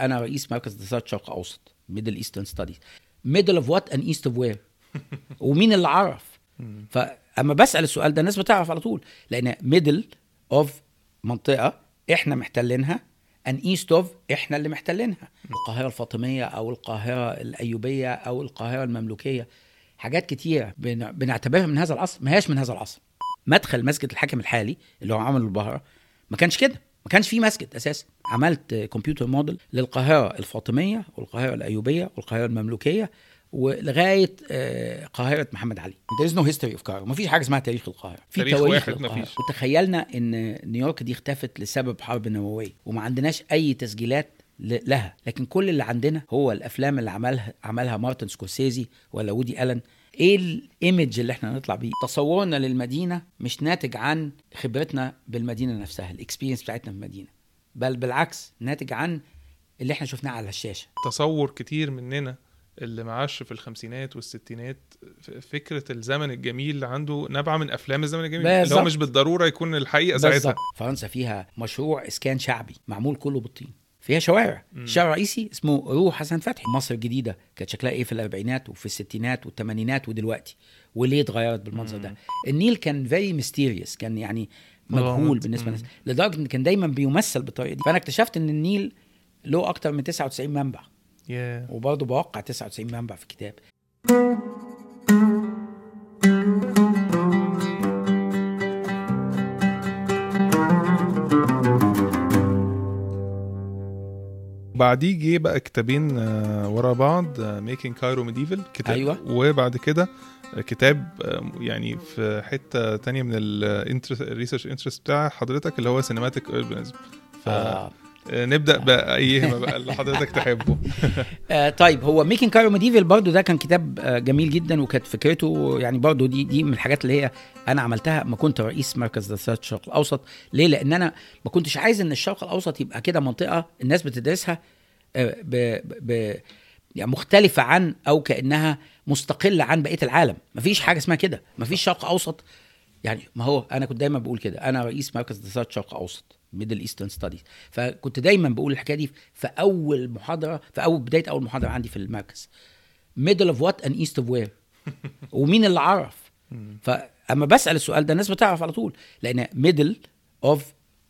أنا رئيس مركز دراسات شرق اوسط Middle Eastern Studies middle of what and east of where ومين اللي عرف؟ فاما بسأل السؤال ده الناس بتعرف على طول لأن middle of منطقة إحنا محتلينها and east of إحنا اللي محتلينها. القاهرة الفاطمية أو القاهرة الأيوبية أو القاهرة المملوكية. حاجات كتير بن- بنعتبرها من هذا العصر ما هياش من هذا العصر. مدخل مسجد الحاكم الحالي اللي هو عمل البهره ما كانش كده. ما كانش في مسجد أساسا. عملت computer model للقاهرة الفاطمية والقاهرة الأيوبية والقاهرة المملوكية ولغاية آه، قاهرة محمد علي. There is no history of Cairo. ما فيش حاجة اسمها تاريخ القاهرة. في تاريخ تواريخ واحد للقاهرة. مفيش. وتخيلنا إن نيويورك دي اختفت لسبب حرب نووية وما عندناش أي تسجيلات لها. لكن كل اللي عندنا هو الأفلام اللي عملها عملها مارتن سكورسيزي ولا وودي ألن. إيه ال image اللي إحنا نطلع بيه؟ تصورنا للمدينة مش ناتج عن خبرتنا بالمدينة نفسها ال experience بتاعتنا في المدينة بل بالعكس ناتج عن اللي إحنا شفناه على الشاشة. تصور كتير مننا اللي معاش في الخمسينات والستينات فكرة الزمن الجميل اللي عنده نابعه من أفلام الزمن الجميل اللي هو. مش بالضرورة يكون الحقيقة ساعتها. فرنسا فيها مشروع إسكان شعبي معمول كله بالطين. فيها شوارع. الشارع الرئيسي اسمه rue حسن فتحي. مصر الجديدة كانت شكلها إيه في الأربعينات وفي الستينات والثمانينات ودلوقتي؟ وليه اتغيرت بالمنظر ده؟ النيل كان very mysterious كان يعني مجهول. بالنسبة للناس. لدرجة إن كان دايما بيمثل بالطريقة دي. فأنا اكتشفت إن النيل له أكتر من 99 منبع. ياه وبرضه بوقع 99 منبع في الكتاب. بعديه جه بقى كتابين آه، ورا بعض Making Cairo Medieval كتاب أيوة. وبعد كده آه، كتاب آه، يعني في حتة تانية من ال research interest بتاع حضرتك اللي هو Cinematic Urbanism آه. فنبدا بقى ايهما بقى اللي حضرتك تحبه آه طيب هو Making Cairo Medieval برضو ده كان كتاب جميل جدا وكانت فكرته يعني برضو دي دي من الحاجات اللي هي أنا عملتها لما كنت رئيس مركز دراسات الشرق الأوسط ليه لأن أنا ما كنتش عايز إن الشرق الأوسط يبقى كده منطقة الناس بتدرسها ب ب يعني مختلفة عن أو كأنها مستقلة عن بقية العالم. مفيش حاجة اسمها كده. مفيش شرق أوسط. يعني ما هو أنا كنت دايما بقول كده. أنا رئيس مركز دراسات شرق أوسط Middle Eastern Studies فكنت دايما بقول الحكاية دي في أول محاضرة في أول بداية أول محاضرة عندي في المركز. middle of what and east of where ومين اللي عرف؟ فلما بسأل السؤال ده الناس بتعرف على طول. لأن middle of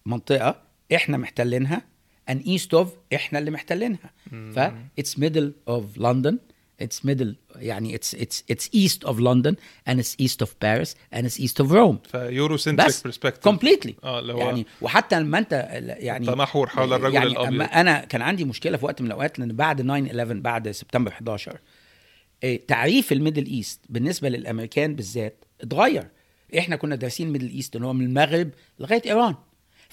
منطقة إحنا محتلينها and east of إحنا اللي محتلينها. ف it's middle of London it's middle يعني it's it's it's east of London and it's east of Paris and it's east of Rome ف Eurocentric perspective completely آه اللي هو يعني وحتى لما أنت يعني تمحور حول الرجل يعني الأبيض. أما أنا كان عندي مشكلة في وقت من الأوقات لأن بعد 9 11 بعد سبتمبر 11 إيه، تعريف ال Middle East بالنسبة للأمريكان بالذات اتغير. إحنا كنا دارسين Middle East اللي هو من المغرب لغاية إيران.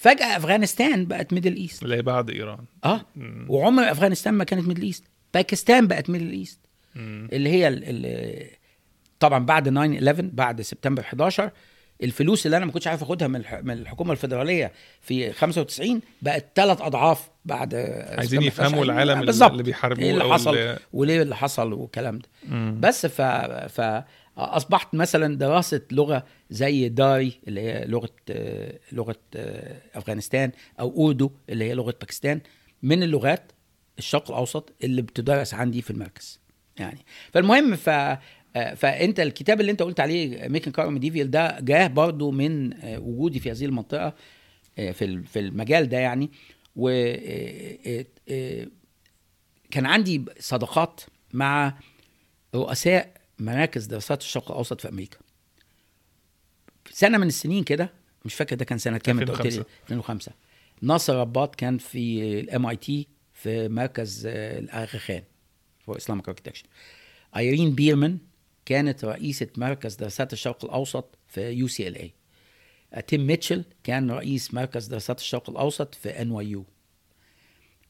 فجأة أفغانستان بقت Middle East. اللي هي بعد إيران. آه. وعمر أفغانستان ما كانت Middle East. باكستان بقت Middle East. اللي هي ال ال طبعا بعد 9 11 بعد سبتمبر 11 الفلوس اللي أنا ما كنتش عارف أخدها من من الحكومة الفدراليه في 95 بقت ثلاث أضعاف بعد عايزين يفهموا 11. العالم اللي- بيحاربوه إيه اللي حصل؟ وليه اللي حصل والكلام ده. بس ف ف أصبحت مثلا دراسة لغة زي داري اللي هي لغة لغة آه، أفغانستان أو أردو اللي هي لغة باكستان من اللغات الشرق الأوسط اللي بتدرس عندي في المركز. يعني فالمهم ف آه، فأنت الكتاب اللي أنت قلت عليه Making Cairo Medieval ده جاه برضو من آه، وجودي في هذه المنطقة في في المجال ده يعني. و كان عندي صداقات مع رؤساء مراكز دراسات الشرق الأوسط في أمريكا. سنة من السنين كده مش فاكر ده كان سنة كام انت قلت لي 2005. 2005 ناصر رباط كان في ال MIT في مركز آه، ال Aga Khan for Islamic Architecture ايرين بيرمان كانت رئيسة مركز دراسات الشرق الأوسط في UCLA تيم ميتشل كان رئيس مركز دراسات الشرق الأوسط في NYU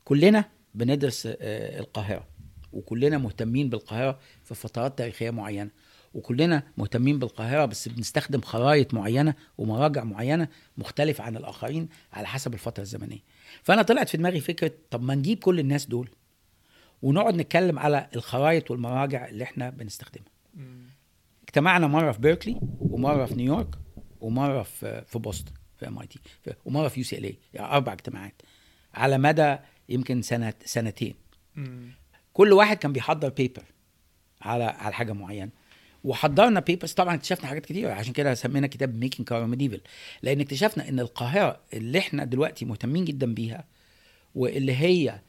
كلنا بندرس آه، القاهرة. وكلنا مهتمين بالقاهرة في فترات تاريخية معينة. وكلنا مهتمين بالقاهرة بس بنستخدم خرائط معينة ومراجع معينة مختلفة عن الآخرين على حسب الفترة الزمنية. فأنا طلعت في دماغي فكرة طب ما نجيب كل الناس دول ونقعد نتكلم على الخرائط والمراجع اللي إحنا بنستخدمها. اجتمعنا مرة في بيركلي ومرة في نيويورك ومرة في في بوسطن في MIT ومرة في UCLA يعني أربع اجتماعات على مدى يمكن سنة سنتين. كل واحد كان بيحضر paper على على حاجة معينة. وحضرنا papers طبعا اكتشفنا حاجات كتير عشان كده سمينا كتاب Making Cairo Medieval لأن اكتشفنا إن القاهرة اللي إحنا دلوقتي مهتمين جدا بيها واللي هي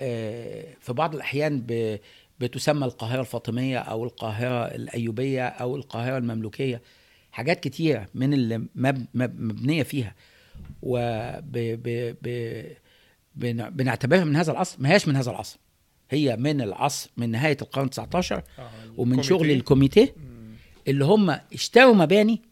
آه، في بعض الأحيان بتسمى القاهرة الفاطمية أو القاهرة الأيوبية أو القاهرة المملوكية حاجات كتيره من اللي مب- مب- مبنية فيها. وبنعتبرها من هذا العصر ما هياش من هذا العصر. هي من العصر من نهاية القرن 19 آه، ومن شغل الكوميتيه. مم. اللي هم اشتروا مباني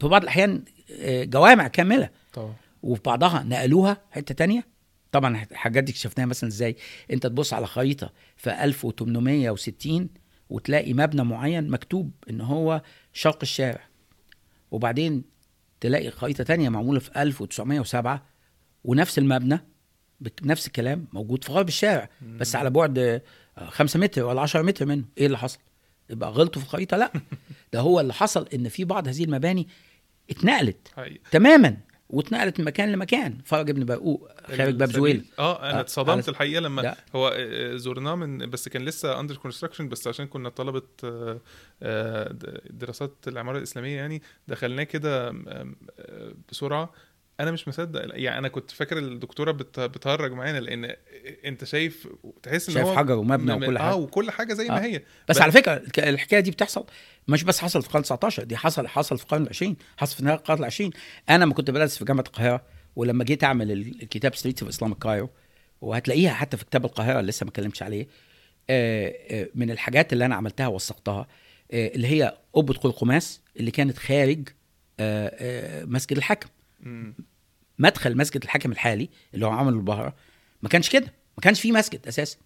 في بعض الأحيان آه، جوامع كاملة. طبعا. وفي بعضها نقلوها حتة تانية. طبعا الحاجات دي اكتشفناها مثلا إزاي؟ أنت تبص على خريطة في 1860 وتلاقي مبنى معين مكتوب إن هو شرق الشارع. وبعدين تلاقي خريطة تانية معمولة في 1907 ونفس المبنى بنفس الكلام موجود في غرب الشارع بس على بعد آه، 5 متر ولا 10 متر منه. إيه اللي حصل؟ يبقى غلطوا في الخريطة؟ لا. ده هو اللي حصل إن في بعض هذه المباني اتنقلت حقيقي. تماما واتنقلت من مكان لمكان. فرج ابن برقوق خارج باب. زويل. آه أنا آه، اتصدمت الحقيقة لما لا. هو آه، زرناه من بس كان لسه under construction بس عشان كنا طلبة آه، آه، دراسات العمارة الإسلامية يعني دخلناه كده آه، بسرعة. أنا مش مصدق يعني أنا كنت فاكر الدكتورة بت- بتهرج معانا لأن أنت شايف تحس إن شايف هو حجر ومبنى وكل آه حاجة وكل حاجة زي ما آه. هي بس ب- على فكرة الحكاية دي بتحصل مش بس حصلت في القرن 19 دي حصل حصل في القرن العشرين حصل في نهايه القرن العشرين أنا لما كنت بدرس في جامعة القاهرة ولما جيت أعمل ال- الكتاب Streets of Islamic Cairo وهتلاقيها حتى في كتاب القاهرة اللي لسه ما اتكلمتش عليه آه، آه، من الحاجات اللي أنا عملتها وثقتها آه، اللي هي قبة قرقماس اللي كانت خارج مسجد الحاكم مم. مدخل مسجد الحاكم الحالي اللي هو عمله البهره ما كانش كده ما كانش فيه مسجد أساسا.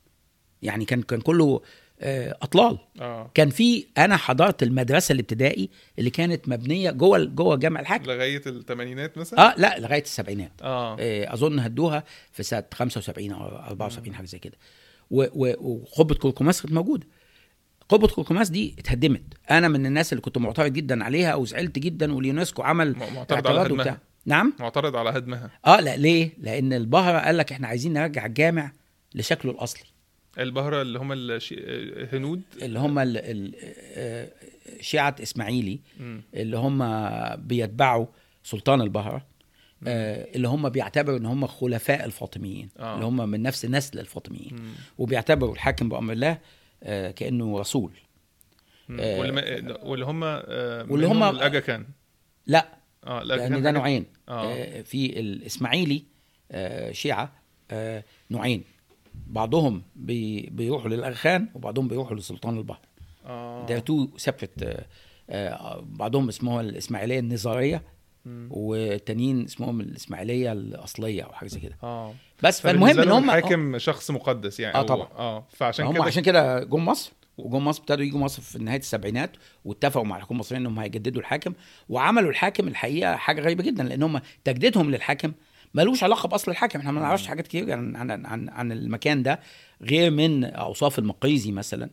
يعني كان كان كله آه، أطلال. آه. كان في أنا حضرت المدرسة الابتدائي اللي كانت مبنية جوه جوه جامع الحاكم. لغاية الثمانينات مثلا؟ آه لا لغاية السبعينات. آه. آه، أظن هدوها في سنة 75 أو 74 حاجة زي كده. وقبه كركماس كانت موجودة. قبه كركماس دي اتهدمت. أنا من الناس اللي كنت معترض جدا عليها وزعلت جدا واليونسكو عمل معترض على. وبتاع. نعم معترض على هدمها آه لا ليه لأن البهرة قال لك إحنا عايزين نرجع الجامع لشكله الأصلي البهرة اللي هم. الهنود اللي هم آه، شيعة إسماعيلي. اللي هم بيتبعوا سلطان البهرة آه، اللي هم بيعتبروا إن هم خلفاء الفاطميين آه. اللي هم من نفس نسل الفاطميين مم. وبيعتبروا الحاكم بأمر الله آه، كأنه رسول. آه، واللي, هم واللي هم- الأجا كان لا آه الاجا لأن ده نوعين. آه. آه، في الاسماعيلي آه، شيعة آه، نوعين. بعضهم بي بيروحوا للاغا خان وبعضهم بيروحوا لسلطان البهرة. آه. ده two separate بعضهم اسمه الإسماعيلية النظاريه مم. والتانيين اسمهم الإسماعيلية الأصلية أو حاجة زي كده. آه. بس فالمهم إن هم الحاكم شخص مقدس يعني آه أو- طبعا. آه. فعشان كده عشان كده جم مصر. وجم مصر ابتدوا يجوا مصر في نهاية السبعينات واتفقوا مع الحكومة المصريه إنهم هيجددوا الحاكم وعملوا الحاكم الحقيقة حاجة غريبة جدا لأن هم تجديدهم للحاكم ملوش علاقة بأصل الحاكم. إحنا ما نعرفش حاجات كتير عن عن عن, عن المكان ده غير من أوصاف المقريزي مثلا.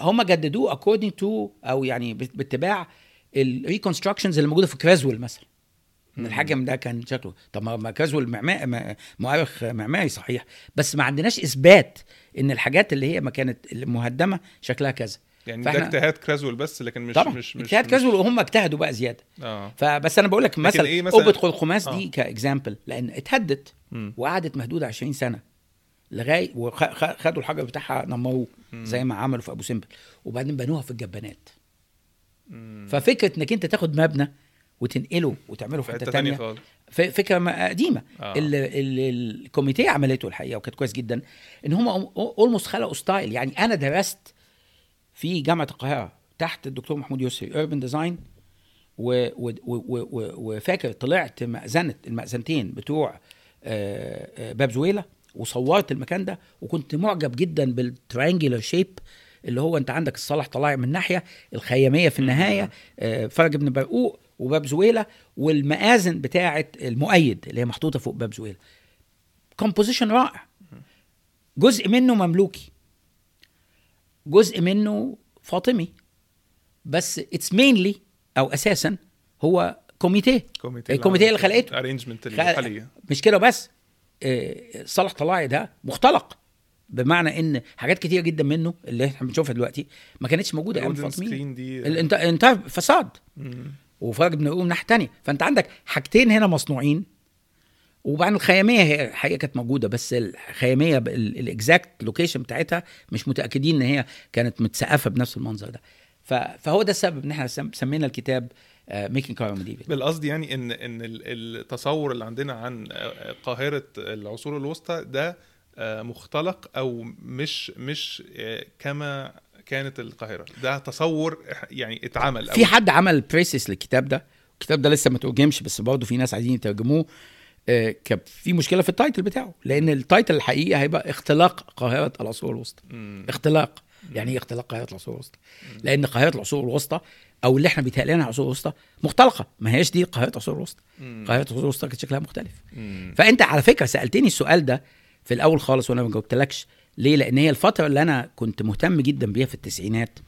هم جددوه according to أو يعني بات- باتباع الريكونستراكشنز اللي موجودة في كرازويل مثلا. إن الحاكم ده كان شكله. طب ما- ما كرازويل معماري ما- مؤرخ معماري صحيح. بس ما عندناش إثبات إن الحاجات اللي هي ما كانت المهدمه شكلها كذا. يعني ده اجتهاد كريزويل بس لكن مش طبعا. مش مش اجتهاد كريزويل وهم اجتهدوا بقى زيادة. آه. فبس أنا بقول لك مثلا إيه مثلا- قبة الخماس دي آه. ك example لأن اتهدت. وقعدت مهدودة 20 سنة لغاية وخدوا الحجر بتاعها نمروه. زي ما عملوا في أبو سمبل. وبعدين بنوها في الجبانات. مم. ففكرة إنك أنت تاخد مبنى وتنقله وتعمله في حتة تانية خالص. فكرة قديمة. آه. ال comité عملته الحقيقة وكانت كويس جدا. إن هم almost خلقوا style يعني أنا درست في جامعة القاهرة تحت الدكتور محمود يسري urban design وفاكر طلعت مأذنة المأذنتين بتوع آه، آه، باب زويلة وصورت المكان ده وكنت معجب جدا بال triangular shape اللي هو أنت عندك الصالح طالع من ناحية الخيامية في النهاية آه، فرج بن برقوق وباب زويلة والمآذن بتاعه المؤيد اللي هي محطوطة فوق باب زويلة. composition رائع. جزء منه مملوكي. جزء منه فاطمي. بس it's mainly أو أساسا هو comité. comité ال comité اللي خلقته. ال arrangement خلق- الحاليه مش كده بس. آه، صالح طلائع ده مختلق. بمعنى إن حاجات كتير جدا منه اللي إحنا بنشوفها دلوقتي ما كانتش موجودة أيام ال wooden الفاطميين screen دي. ال ent- entire façade مم. وفرج بن من ناحية تانية. فأنت عندك حاجتين هنا مصنوعين وبعدين الخيامية هي الحقيقة كانت موجودة بس الخيامية ال exact location بتاعتها مش متأكدين إن هي كانت متسقفة بنفس المنظر ده. فهو ده السبب إن إحنا سم- سمينا الكتاب Making Cairo Medieval بالقصد يعني ان إن ال- التصور اللي عندنا عن آه، قاهرة العصور الوسطى ده آه، مختلق أو مش مش آه، كما كانت القاهرة. ده تصور يعني اتعمل في حد عمل précis للكتاب ده؟ الكتاب ده لسه ما ترجمش بس برضه في ناس عايزين يترجموه. آه، كان في مشكلة في ال title بتاعه لأن التايتل الحقيقي هيبقى اختلاق قاهرة العصور الوسطى. اختلاق. يعني إيه اختلاق قاهرة العصور الوسطى؟ لأن قاهرة العصور الوسطى أو اللي إحنا بيتهيأ لنا العصور الوسطى مختلقة. ما هياش دي قاهرة العصور الوسطى. قاهرة العصور الوسطى كانت شكلها مختلف. مم. فأنت على فكرة سألتني السؤال ده في الأول خالص وأنا ما جاوبتلكش. ليه؟ لأن هي الفترة اللي أنا كنت مهتم جدا بيها في التسعينات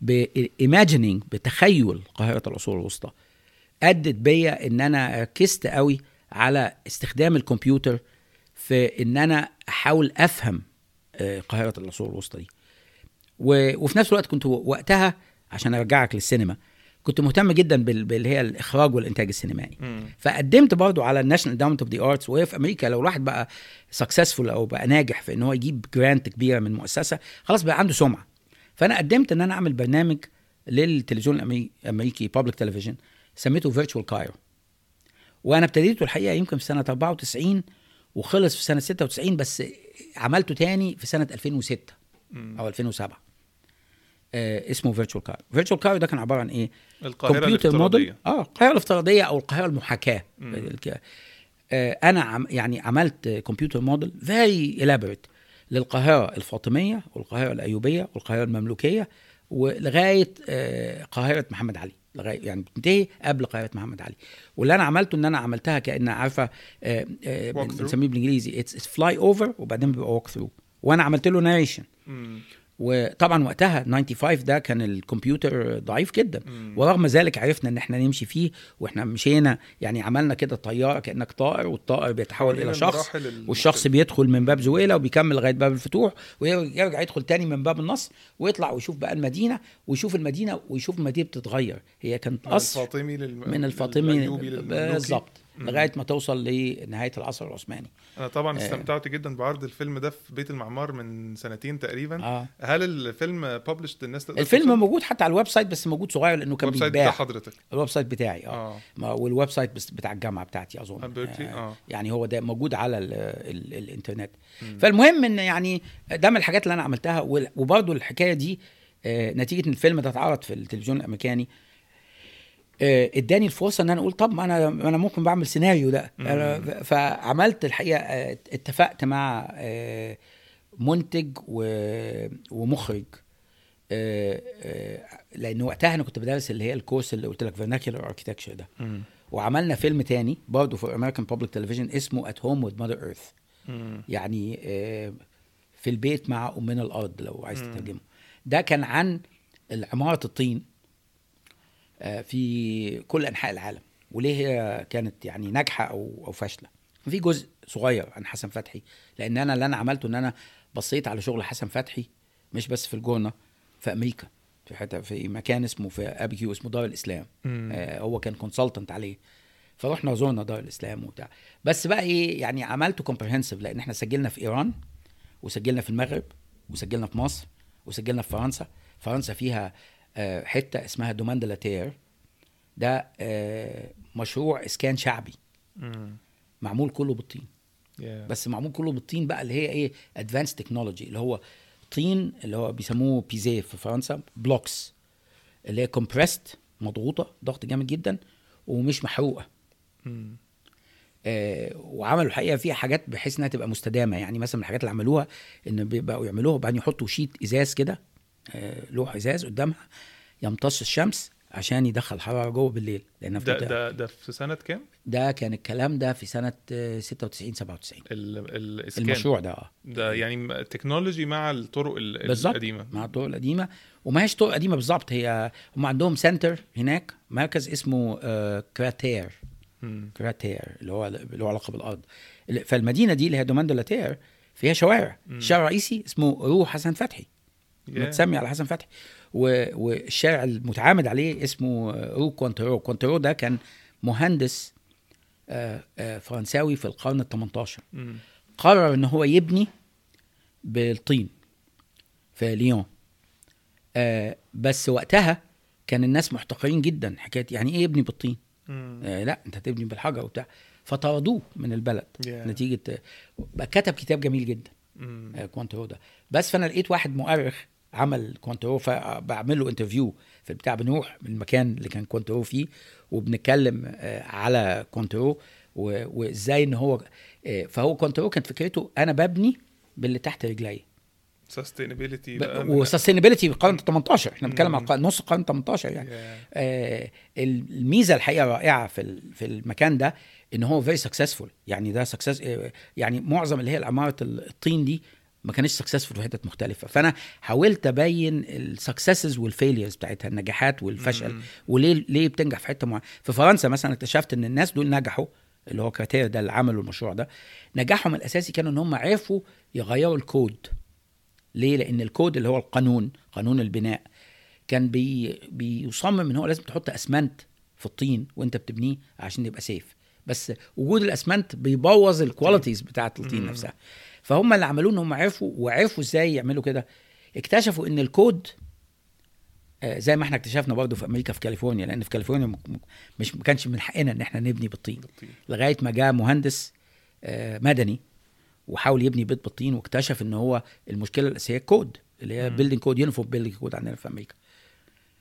ب imagining بتخيل قاهرة العصور الوسطى أدت بيا إن أنا ركزت قوي على استخدام الكمبيوتر في إن أنا أحاول أفهم آه، قاهرة العصور الوسطى دي. وفي نفس الوقت كنت وقتها عشان أرجعك للسينما كنت مهتم جدا بال- باللي هي الإخراج والإنتاج السينمائي مم. فقدمت برضو على ال National Endowment of the Arts وهي في أمريكا لو الواحد بقى successful أو بقى ناجح في إن هو يجيب grant كبيرة من مؤسسة خلاص بقى عنده سمعة فأنا قدمت إن أنا أعمل برنامج للتلفزيون الأمريكي public television سميته Virtual Cairo وأنا ابتديته الحقيقة يمكن في سنة 94 وخلص في سنة 96 بس عملته تاني في سنة 2006 مم. أو 2007 آه اسمه Virtual Cairo Virtual Cairo ده كان عبارة عن إيه؟ القاهرة computer model آه القاهرة الافتراضية أو القاهرة المحاكاة. آه أنا عم يعني عملت computer model very elaborate للقاهرة الفاطمية والقاهرة الأيوبية والقاهرة المملوكية ولغاية آه قاهرة محمد علي. لغايه يعني بتنتهي قبل قاهرة محمد علي. واللي أنا عملته إن أنا عملتها كان عارفة آه آه. بنسميه بالإنجليزي it's fly over وبعدين بيبقى walk through وأنا عملت له narration. وطبعا وقتها 95 ده كان الكمبيوتر ضعيف جدا مم. ورغم ذلك عرفنا إن إحنا نمشي فيه وإحنا مشينا يعني عملنا كده طيارة كأنك طائر والطائر بيتحول إلى شخص والشخص بيدخل من باب زويلة وبيكمل لغاية باب الفتوح ويرجع يدخل تاني من باب النصر ويطلع ويشوف بقى المدينة ويشوف المدينة ويشوف المدينة بتتغير هي كانت من قصر الفاطمي للم... من الفاطمي. بالظبط. لغاية ما توصل لنهاية العصر العثماني أنا طبعا آه. استمتعت جدا بعرض الفيلم ده في بيت المعمار من سنتين تقريبا. آه. هل الفيلم published الناس تقدر الفيلم توصل؟ موجود حتى على ال website بس موجود صغير لأنه كان ال website بتاع. حضرتك. ال website بتاعي آه. ما- وال website بس بتاع الجامعة بتاعتي أظن. آه، آه، يعني هو ده موجود على ال ال الإنترنت. مم. فالمهم إن يعني ده من الحاجات اللي أنا عملتها وبرضه الحكاية دي آه، نتيجة إن الفيلم ده اتعرض في التلفزيون الأمريكاني آه، اداني الفرصة إن أنا أقول طب ما أنا ما أنا ممكن بعمل سيناريو ده. فعملت الحقيقة آه، اتفقت مع آه، منتج ومخرج. آه، آه، لأن وقتها أنا كنت بدرس اللي هي الكورس اللي قلت لك vernacular architecture ده. مم. وعملنا فيلم تاني برضه في American public television اسمه At Home with Mother Earth. يعني آه، في البيت مع امنا الأرض لو عايز. تترجمه. ده كان عن عماره الطين. آه، في كل أنحاء العالم. وليه هي كانت يعني ناجحة أو أو فاشلة؟ في جزء صغير عن حسن فتحي لأن أنا اللي أنا عملته إن أنا بصيت على شغل حسن فتحي مش بس في القرنة في أمريكا في حتة في مكان اسمه في أبيكيو اسمه دار الإسلام. مم. آه، هو كان consultant عليه. فرحنا زورنا دار الإسلام وبتاع. بس بقى إيه يعني عملته comprehensive لأن إحنا سجلنا في إيران وسجلنا في المغرب وسجلنا في مصر وسجلنا في فرنسا. فرنسا فيها آه، حتة اسمها دومان لاتير ده آه، مشروع إسكان شعبي. معمول كله بالطين Yeah. بس معمول كله بالطين بقى اللي هي إيه advanced technology اللي هو طين اللي هو بيسموه pisé في فرنسا blocks اللي هي compressed مضغوطة ضغط جامد جدا ومش محروقة مم. آه، وعملوا الحقيقة فيها حاجات بحيث إنها تبقى مستدامة يعني مثلا من الحاجات اللي عملوها إن بقوا يعملوها وبعدين يحطوا sheet إزاز كده آه، لوح إزاز قدامها يمتص الشمس عشان يدخل حرارة جوه بالليل لأن ده ده ده في سنة كام؟ ده كان الكلام ده في سنة آه، 96 97 ال- الإسكان المشروع ده آه ده يعني technology مع الطرق. القديمة مع الطرق القديمة وما هيش طرق قديمة بالظبط هي هم عندهم center هناك مركز اسمه آه، كراتير مم. كراتير اللي هو اللي هو علاقة بالأرض فالمدينة دي اللي هي دومان لاتير فيها شوارع. الشارع الرئيسي اسمه rue حسن فتحي. متسمي على حسن فتحي. والشارع المتعامد عليه اسمه rue كونترو. كونترو ده كان مهندس آه، آه، فرنساوي في القرن ال 18 مم. قرر إن هو يبني بالطين في ليون. آه بس وقتها كان الناس محتقرين جدا. حكاية يعني إيه يبني بالطين. آه لا أنت تبني بالحجر وبتاع. فطردوه من البلد. Yeah. نتيجة كتب كتاب جميل جدا. مم. آه، كونترو ده. بس فأنا لقيت واحد مؤرخ عمل كونترو فبعمل له interview في البتاع بنروح من المكان اللي كان كونترو فيه وبنتكلم آه، على كونترو و- وإزاي إن هو آه، فهو كونترو كانت فكرته أنا ببني باللي تحت رجلي. sustainability و sustainability القرن ال 18 إحنا بنتكلم. على نص القرن 18 يعني. Yeah. آه الميزة الحقيقة رائعه في في المكان ده إن هو very successful يعني ده success يعني معظم اللي هي العمارة الطين دي ما كانش successful في حتت مختلفة. فأنا حاولت أبين ال successes وال failures بتاعتها النجاحات والفشل. وليه ليه بتنجح في حتة معينة؟ في فرنسا مثلا اكتشفت إن الناس دول نجحوا اللي هو كراتير ده اللي عملوا المشروع ده. نجاحهم الأساسي كانوا إن هم عرفوا يغيروا الكود ليه؟ لأن الكود اللي هو القانون قانون البناء كان بي بيصمم إن هو لازم تحط أسمنت في الطين وأنت بتبنيه عشان يبقى safe بس وجود الأسمنت بيبوظ ال qualities بتاعت الطين. نفسها. فهم اللي عملوه إن هم عرفوا وعرفوا إزاي يعملوا كده. اكتشفوا إن الكود آه، زي ما إحنا اكتشفنا برضه في أمريكا في كاليفورنيا لأن في كاليفورنيا مش ما كانش من حقنا إن إحنا نبني بالطين. لغاية ما جاء مهندس آه، مدني وحاول يبني بيت بالطين واكتشف إن هو المشكلة الأساسية كود اللي هي. building code uniform building code عندنا في أمريكا.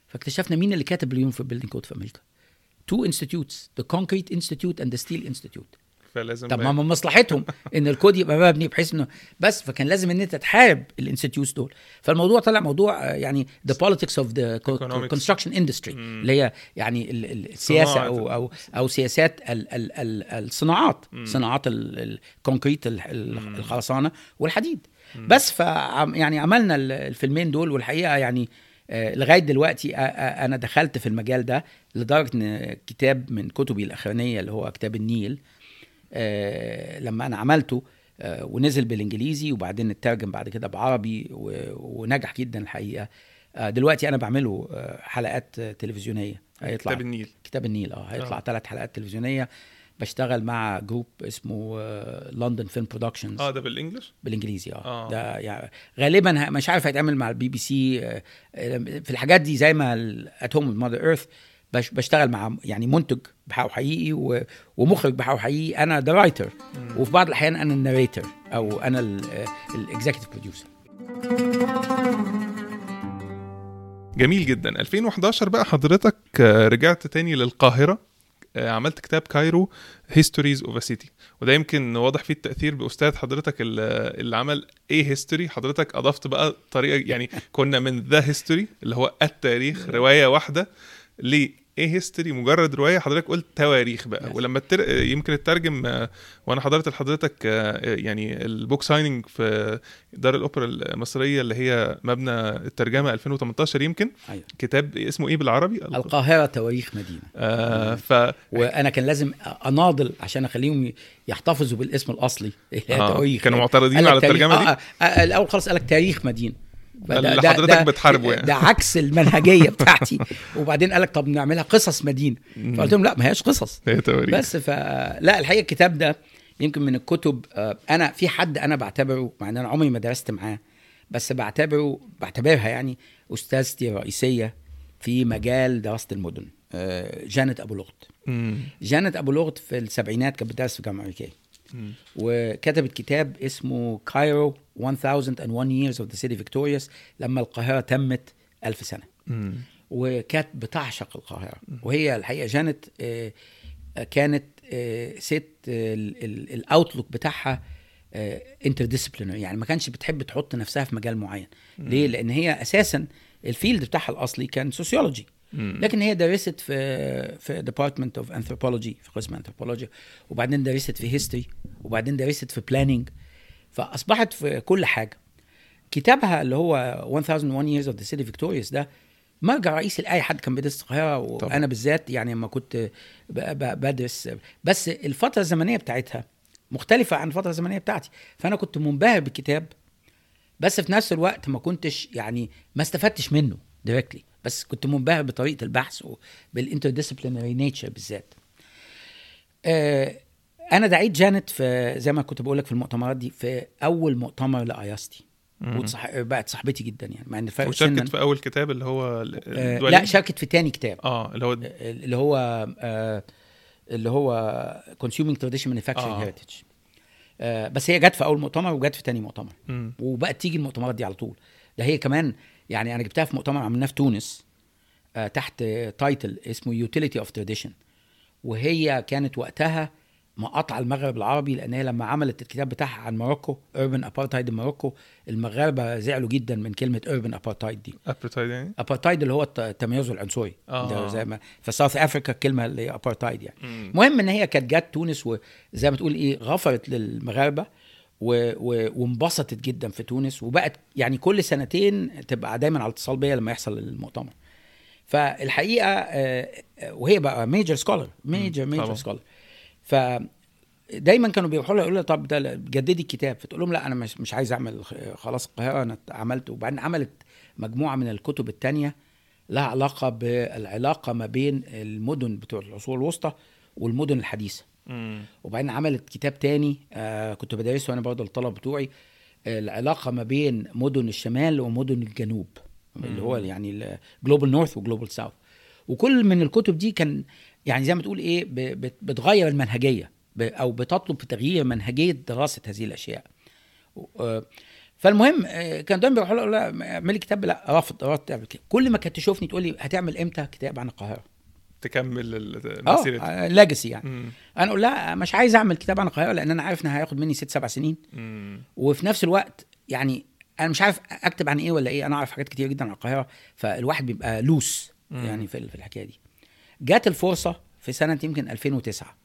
فاكتشفنا مين اللي كاتب ال uniform building code في أمريكا. two institutes the concrete institute and the steel institute فلازم طب ما من مصلحتهم إن الكود يبقى مبني بحيث إنه بس فكان لازم إن أنت تحارب ال institutes دول فالموضوع طلع موضوع آه، يعني the politics of the. construction industry. اللي هي يعني ال- ال- السياسة. أو أو أو سياسات ال ال ال الصناعات مم. صناعات ال- ال- ال concrete. الخرسانة والحديد مم. بس ف يعني عملنا ال- الفيلمين دول والحقيقة يعني آه، لغاية دلوقتي أنا دخلت في المجال ده لدرجة إن كتاب من كتبي الأخرانية اللي هو كتاب النيل لما أنا عملته آه، ونزل بالإنجليزي وبعدين اترجم بعد كده بعربي ونجح جدا الحقيقة. آه، دلوقتي أنا بعمله آه، حلقات آه، تلفزيونية. هيطلع كتاب النيل. كتاب النيل آه هيطلع آه. ثلاث حلقات تلفزيونية. بشتغل مع group اسمه London Film Productions آه ده بال English؟ بالإنجليزي آه, آه. ده يعني غالبا مش عارف هيتعمل مع البي بي سي آه، آه، في الحاجات دي زي ما At Home Mother Earth بشتغل مع يعني منتج بحقه حقيقي ومخرج بحقه حقيقي. أنا the writer. وفي بعض الأحيان أنا ال narrator أو أنا ال executive producer جميل جدا. 2011 بقى حضرتك آه، رجعت تاني للقاهرة. آه، عملت كتاب Cairo Histories of City وده يمكن واضح فيه التأثير بأستاذ حضرتك اللي اللي عمل a history حضرتك أضفت بقى طريقة يعني كنا من the history اللي هو التاريخ رواية واحدة. ليه؟ a history مجرد رواية حضرتك قلت تواريخ بقى. Yes. ولما التر... يمكن الترجم آه، وأنا حضرت لحضرتك آه، يعني ال book signing في دار الأوبرا المصرية اللي هي مبنى الترجمة 2018 يمكن. أيوه. كتاب اسمه إيه بالعربي؟ القاهرة تواريخ مدينة. آه ف وأنا كان لازم أناضل عشان أخليهم يحتفظوا بالاسم الأصلي. آه، تواريخ. كانوا معترضين على الترجمة دي؟ آه آه آه الأول خالص قال لك تاريخ مدينة. اللي حضرتك ده- بتحاربه يعني. ده عكس المنهجية بتاعتي وبعدين قال لك طب نعملها قصص مدينة. فقلت لهم لا ما هياش قصص هي تواريخ بس فلا الحقيقة الكتاب ده يمكن من الكتب آه، أنا في حد أنا بعتبره مع إن أنا عمري ما درست معاه بس بعتبره بعتبرها يعني أستاذتي الرئيسية في مجال دراسة المدن آه، جانت أبو لغط. جانت أبو لغط في السبعينات كانت بتدرس في الجامعة الأمريكية. وكتبت كتاب اسمه Cairo 1001 years of the city victorious لما القاهرة تمت ألف سنة. وكانت بتعشق القاهرة. وهي الحقيقة جانت آه، آه، كانت آه، ست ال outlook بتاعها interdisciplinary يعني ما كانش بتحب تحط نفسها في مجال معين. ليه؟ لأن هي أساسا ال field بتاعها الأصلي كان sociology. لكن هي درست في في department of anthropology في قسم انثروبولوجي وبعدين درست في history وبعدين درست في planning فأصبحت في كل حاجة. كتابها اللي هو 1001 years of the city victorious ده مرجع رئيسي لأي حد كان بيدرس القاهرة. وأنا بالذات يعني لما كنت بدرس. بس الفترة الزمنية بتاعتها مختلفة عن الفترة الزمنية بتاعتي. فأنا كنت منبهر بالكتاب بس في نفس الوقت ما كنتش يعني ما استفدتش منه directly بس كنت منبهر بطريقة البحث وبال interdisciplinary nature بالذات آه، أنا دعيت جانت في زي ما كنت بقول لك في المؤتمرات دي في أول مؤتمر ل IASTE. وتصح... بقت صاحبتي جدا يعني مع إن الفرق وشاركت سنا في أول كتاب اللي هو آه؟ لا شاركت في تاني كتاب آه اللي هو اللي هو آه اللي هو manufacturing آه. heritage آه بس هي جت في أول مؤتمر وجت في تاني مؤتمر مم. وبقت تيجي المؤتمرات دي على طول ده هي كمان يعني أنا جبتها في مؤتمر عملناه في تونس آه تحت title اسمه utility of tradition وهي كانت وقتها مقاطعه المغرب العربي لأن هي لما عملت الكتاب بتاعها عن Morocco urban apartheid Morocco المغاربة زعلوا جدا من كلمة urban apartheid دي. ابرتايد يعني؟ ابارتايد اللي هو الت- التميز العنصري آه. ده زي ما في South Africa الكلمة اللي هي ابارتايد يعني. المهم إن هي كانت جت تونس وزي ما تقول إيه غفرت للمغاربة. وانبسطت جدا في تونس وبقت يعني كل سنتين تبقى دايما على اتصال بيا لما يحصل المؤتمر. فالحقيقة آه، آه، وهي بقى major scholar major. major scholar ف دايما كانوا بيروحوا لها يقولوا طب ده جددي الكتاب. فتقول لهم لا أنا مش مش عايز أعمل خلاص القاهره أنا عملت. وبعدين عملت مجموعة من الكتب التانية لها علاقة بالعلاقة ما بين المدن بتوع العصور الوسطى والمدن الحديثة. مم. وبعدين عملت كتاب تاني آه كنت بدرسه أنا برضه الطلبه بتوعي. العلاقة ما بين مدن الشمال ومدن الجنوب اللي هو يعني global north و global south وكل من الكتب دي كان يعني زي ما تقول إيه بتغير المنهجية أو بتطلب في تغيير منهجية دراسة هذه الأشياء. آه، فالمهم آه، كان دايما بيروحوا يقولوا لها اعملي كتاب لا رفض رفض كل ما كانت تشوفني تقول لي هتعمل إمتى كتاب عن القاهرة؟ تكمل ال- المسيره دي. آه legacy يعني مم. أنا أقول لها مش عايز أعمل كتاب عن القاهره لأن أنا عارف انها هياخد مني ست سبع سنين مم. وفي نفس الوقت يعني أنا مش عارف أكتب عن إيه ولا إيه أنا أعرف حاجات كتير جدا عن القاهره فالواحد بيبقى lost مم. يعني في في الحكاية دي جات الفرصة في سنة يمكن 2009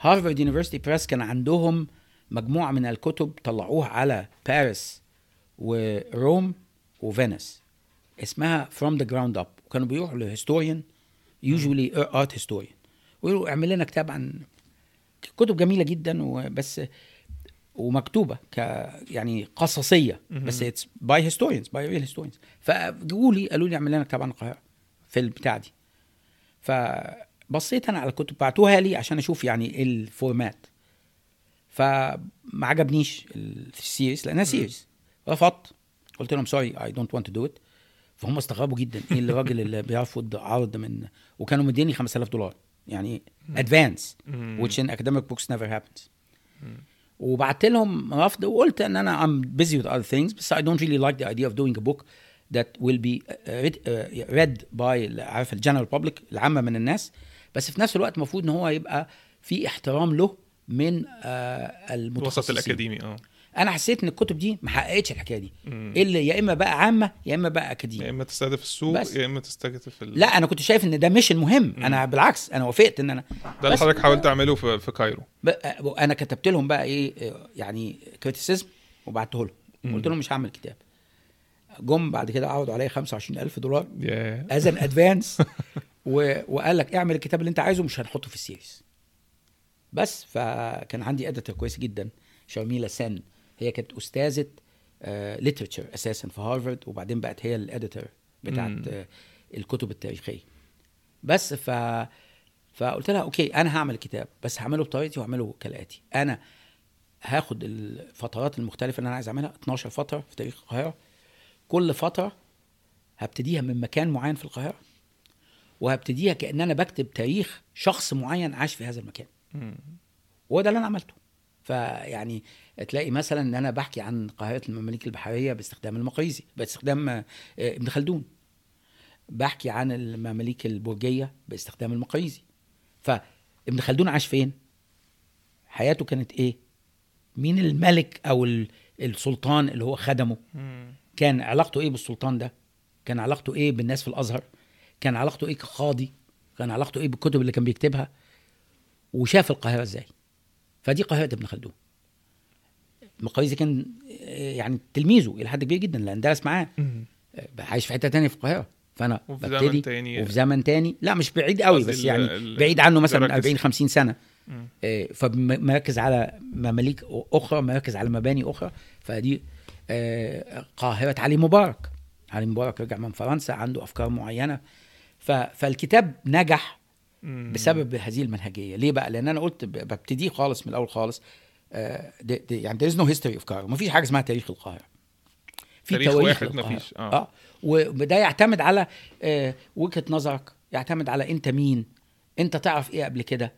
Harvard University Press كان عندهم مجموعة من الكتب طلعوها على باريس و Rome و Venice اسمها from the ground up وكانوا بيروحوا ل historian usually art historian ويقولوا اعمل لنا كتاب عن كتب جميلة جدا وبس ومكتوبة ك يعني قصصية. بس it's by historians by real historians فجوا لي قالوا لي اعمل لنا كتاب عن القاهرة في البتاع دي. فبصيت أنا على الكتب بعتوها لي عشان أشوف يعني إيه ال format فما عجبنيش ال series لأنها series رفضت. قلت لهم sorry I don't want to do it فهم استغربوا جدا. إيه الراجل اللي بيرفض عرض من وكانوا مديني 5000 دولار. يعني advance which in academic books never happens. وبعت لهم رفض وقلت إن أنا I'm busy with other things بس I don't really like the idea of doing a book that will be uh, read, uh, read by عارف ال general public العامة من الناس. بس في نفس الوقت المفروض إن هو يبقى في احترام له من آه المتخصصين. الوسط الأكاديمي آه. أنا حسيت إن الكتب دي ما حققتش الحكاية دي. مم. اللي يا إما بقى عامة يا إما بقى يا اكاديمي إما تستهدف السوق بس. يا إما تستهدف ال... لا أنا كنت شايف إن ده مش المهم. مم. أنا بالعكس أنا وافقت إن أنا ده اللي حضرتك حاولت تعمله في, في Cairo. بقى أنا كتبت لهم بقى إيه يعني criticism وبعته لهم. قلت لهم مش هعمل كتاب. جم بعد كده عرضوا عليا 25000 دولار. yeah as an advance وقال لك اعمل الكتاب اللي انت عايزه مش هنحطه في ال series. بس فكان عندي editor كويس جدا شارميلا سن هي كانت أستاذة literature أساسا في هارفارد وبعدين بقت هي ال editor بتاعت. آه، الكتب التاريخية. بس ف فقلت لها okay أنا هعمل الكتاب بس هعمله بطريقتي وهعمله كالآتي. أنا هاخد الفترات المختلفة اللي أنا عايز أعملها 12 فترة في تاريخ القاهرة. كل فترة هبتديها من مكان معين في القاهرة وهبتديها كأن أنا بكتب تاريخ شخص معين عاش في هذا المكان. وهو ده اللي أنا عملته. فيعني تلاقي مثلا إن أنا بحكي عن قاهرة المماليك البحرية باستخدام المقريزي باستخدام آه، ابن خلدون. بحكي عن المماليك البرجية باستخدام المقريزي. فابن خلدون عاش فين؟ حياته كانت إيه؟ مين الملك أو ال- السلطان اللي هو خدمه. كان علاقته إيه بالسلطان ده؟ كان علاقته إيه بالناس في الأزهر؟ كان علاقته إيه كقاضي؟ كان علاقته إيه بالكتب اللي كان بيكتبها؟ وشاف القاهرة إزاي؟ فدي قاهرة ابن خلدون. المقريزي كان آه، يعني تلميذه إلى حد كبير جدا لأن درس معاه. آه، عايش في حتة تانية في القاهرة. فأنا وفي ببتدي زمن تاني. وفي زمن تاني. لا مش بعيد قوي بس يعني ال- بعيد عنه مثلا مراكز. 40 50 سنة. آه، فمركز على مماليك أخرى مركز على مباني أخرى. فدي آه، قاهرة علي مبارك. علي مبارك رجع من فرنسا عنده أفكار معينة. ف- فالكتاب نجح. بسبب هذه المنهجية. ليه بقى؟ لأن أنا قلت ببتديه خالص من الأول خالص. يعني there is no history of Cairo. مفيش حاجة اسمها تاريخ القاهرة. في تاريخ تواريخ واحد. مفيش، آه. آه. وده يعتمد على آه، وجهة نظرك يعتمد على أنت مين. أنت تعرف إيه قبل كده.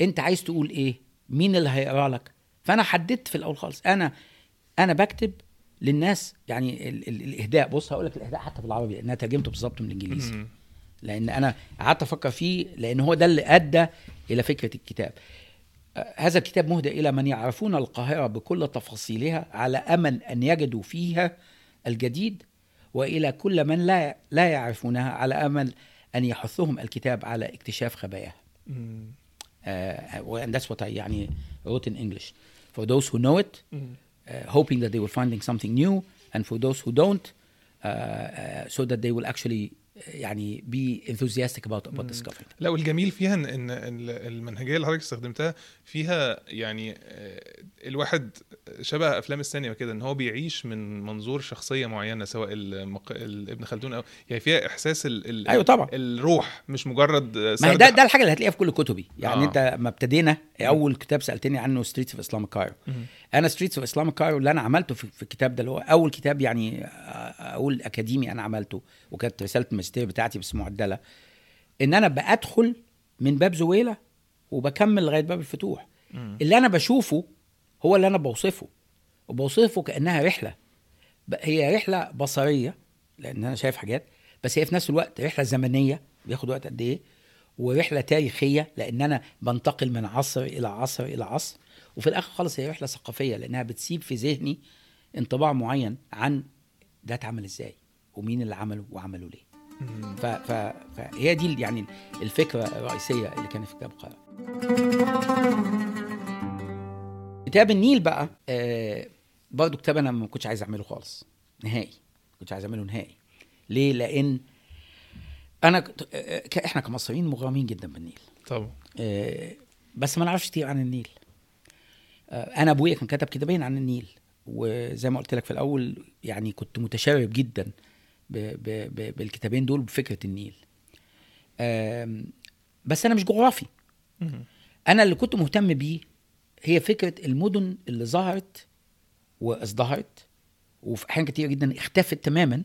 أنت عايز تقول إيه. مين اللي هيقرأ لك. فأنا حددت في الأول خالص. أنا أنا بكتب للناس يعني ال ال الإهداء. بص هقول لك الإهداء حتى بالعربي لأن أنا ترجمته بالظبط من الإنجليزي. لأن أنا قعدت أفكر فيه لأن هو ده اللي أدى إلى فكرة الكتاب. آه، هذا الكتاب مهدى إلى من يعرفون القاهره بكل تفاصيلها على امل ان يجدوا فيها الجديد والى كل من لا لا يعرفونها على امل ان يحثهم الكتاب على اكتشاف خباياها uh, and that's what I يعني wrote in English for those who know it مم. uh, hoping that they will finding something new and for those who don't uh, uh, so that they will actually uh, يعني be enthusiastic about about discovering لا والجميل فيها ان ان ال- المنهجية اللي حضرتك استخدمتها فيها يعني آه، الواحد شبه أفلام السينما كده إن هو بيعيش من منظور شخصية معينة سواء المق... ال- ابن خلدون أو يعني فيها إحساس ال... ال... أيوة طبعا. الروح مش مجرد ما ده ده الحاجة اللي هتلاقيها في كل كتبي يعني آه. أنت ما ابتدينا أول كتاب سألتني عنه Streets of Islamic Cairo. أنا Streets of Islamic Cairo اللي أنا عملته في, الكتاب ده اللي هو أول كتاب يعني أقول أكاديمي أنا عملته وكانت رسالة الماجستير بتاعتي بس معدلة إن أنا بدخل من باب زويلة وبكمل لغاية باب الفتوح. مم. اللي أنا بشوفه هو اللي أنا بوصفه وبوصفه كأنها رحلة. هي رحلة بصرية لأن أنا شايف حاجات بس هي في نفس الوقت رحلة زمنية بياخد وقت قد إيه ورحلة تاريخية لأن أنا بنتقل من عصر إلى عصر إلى عصر. وفي الآخر خالص هي رحلة ثقافية لأنها بتسيب في ذهني انطباع معين عن ده اتعمل إزاي؟ ومين اللي عمله؟ وعمله ليه. ف... ف... فهي دي يعني الفكرة الرئيسية اللي كانت في كتاب القاهرة. كتاب النيل بقى آه برضه كتاب أنا ما كنتش عايز أعمله خالص نهائي. ما كنتش عايز أعمله نهائي. ليه؟ لأن أنا كنت- آه، ك- إحنا كمصريين مغرمين جدا بالنيل. طبعا. آه، بس ما نعرفش كتير عن النيل. آه، أنا أبويا كان كتب كتابين عن النيل. وزي ما قلت لك في الأول يعني كنت متشرب جدا ب ب ب بالكتابين دول بفكرة النيل. بس أنا مش جغرافي. أنا اللي كنت مهتم بيه هي فكرة المدن اللي ظهرت وازدهرت وفي أحيان كتير جدا اختفت تماما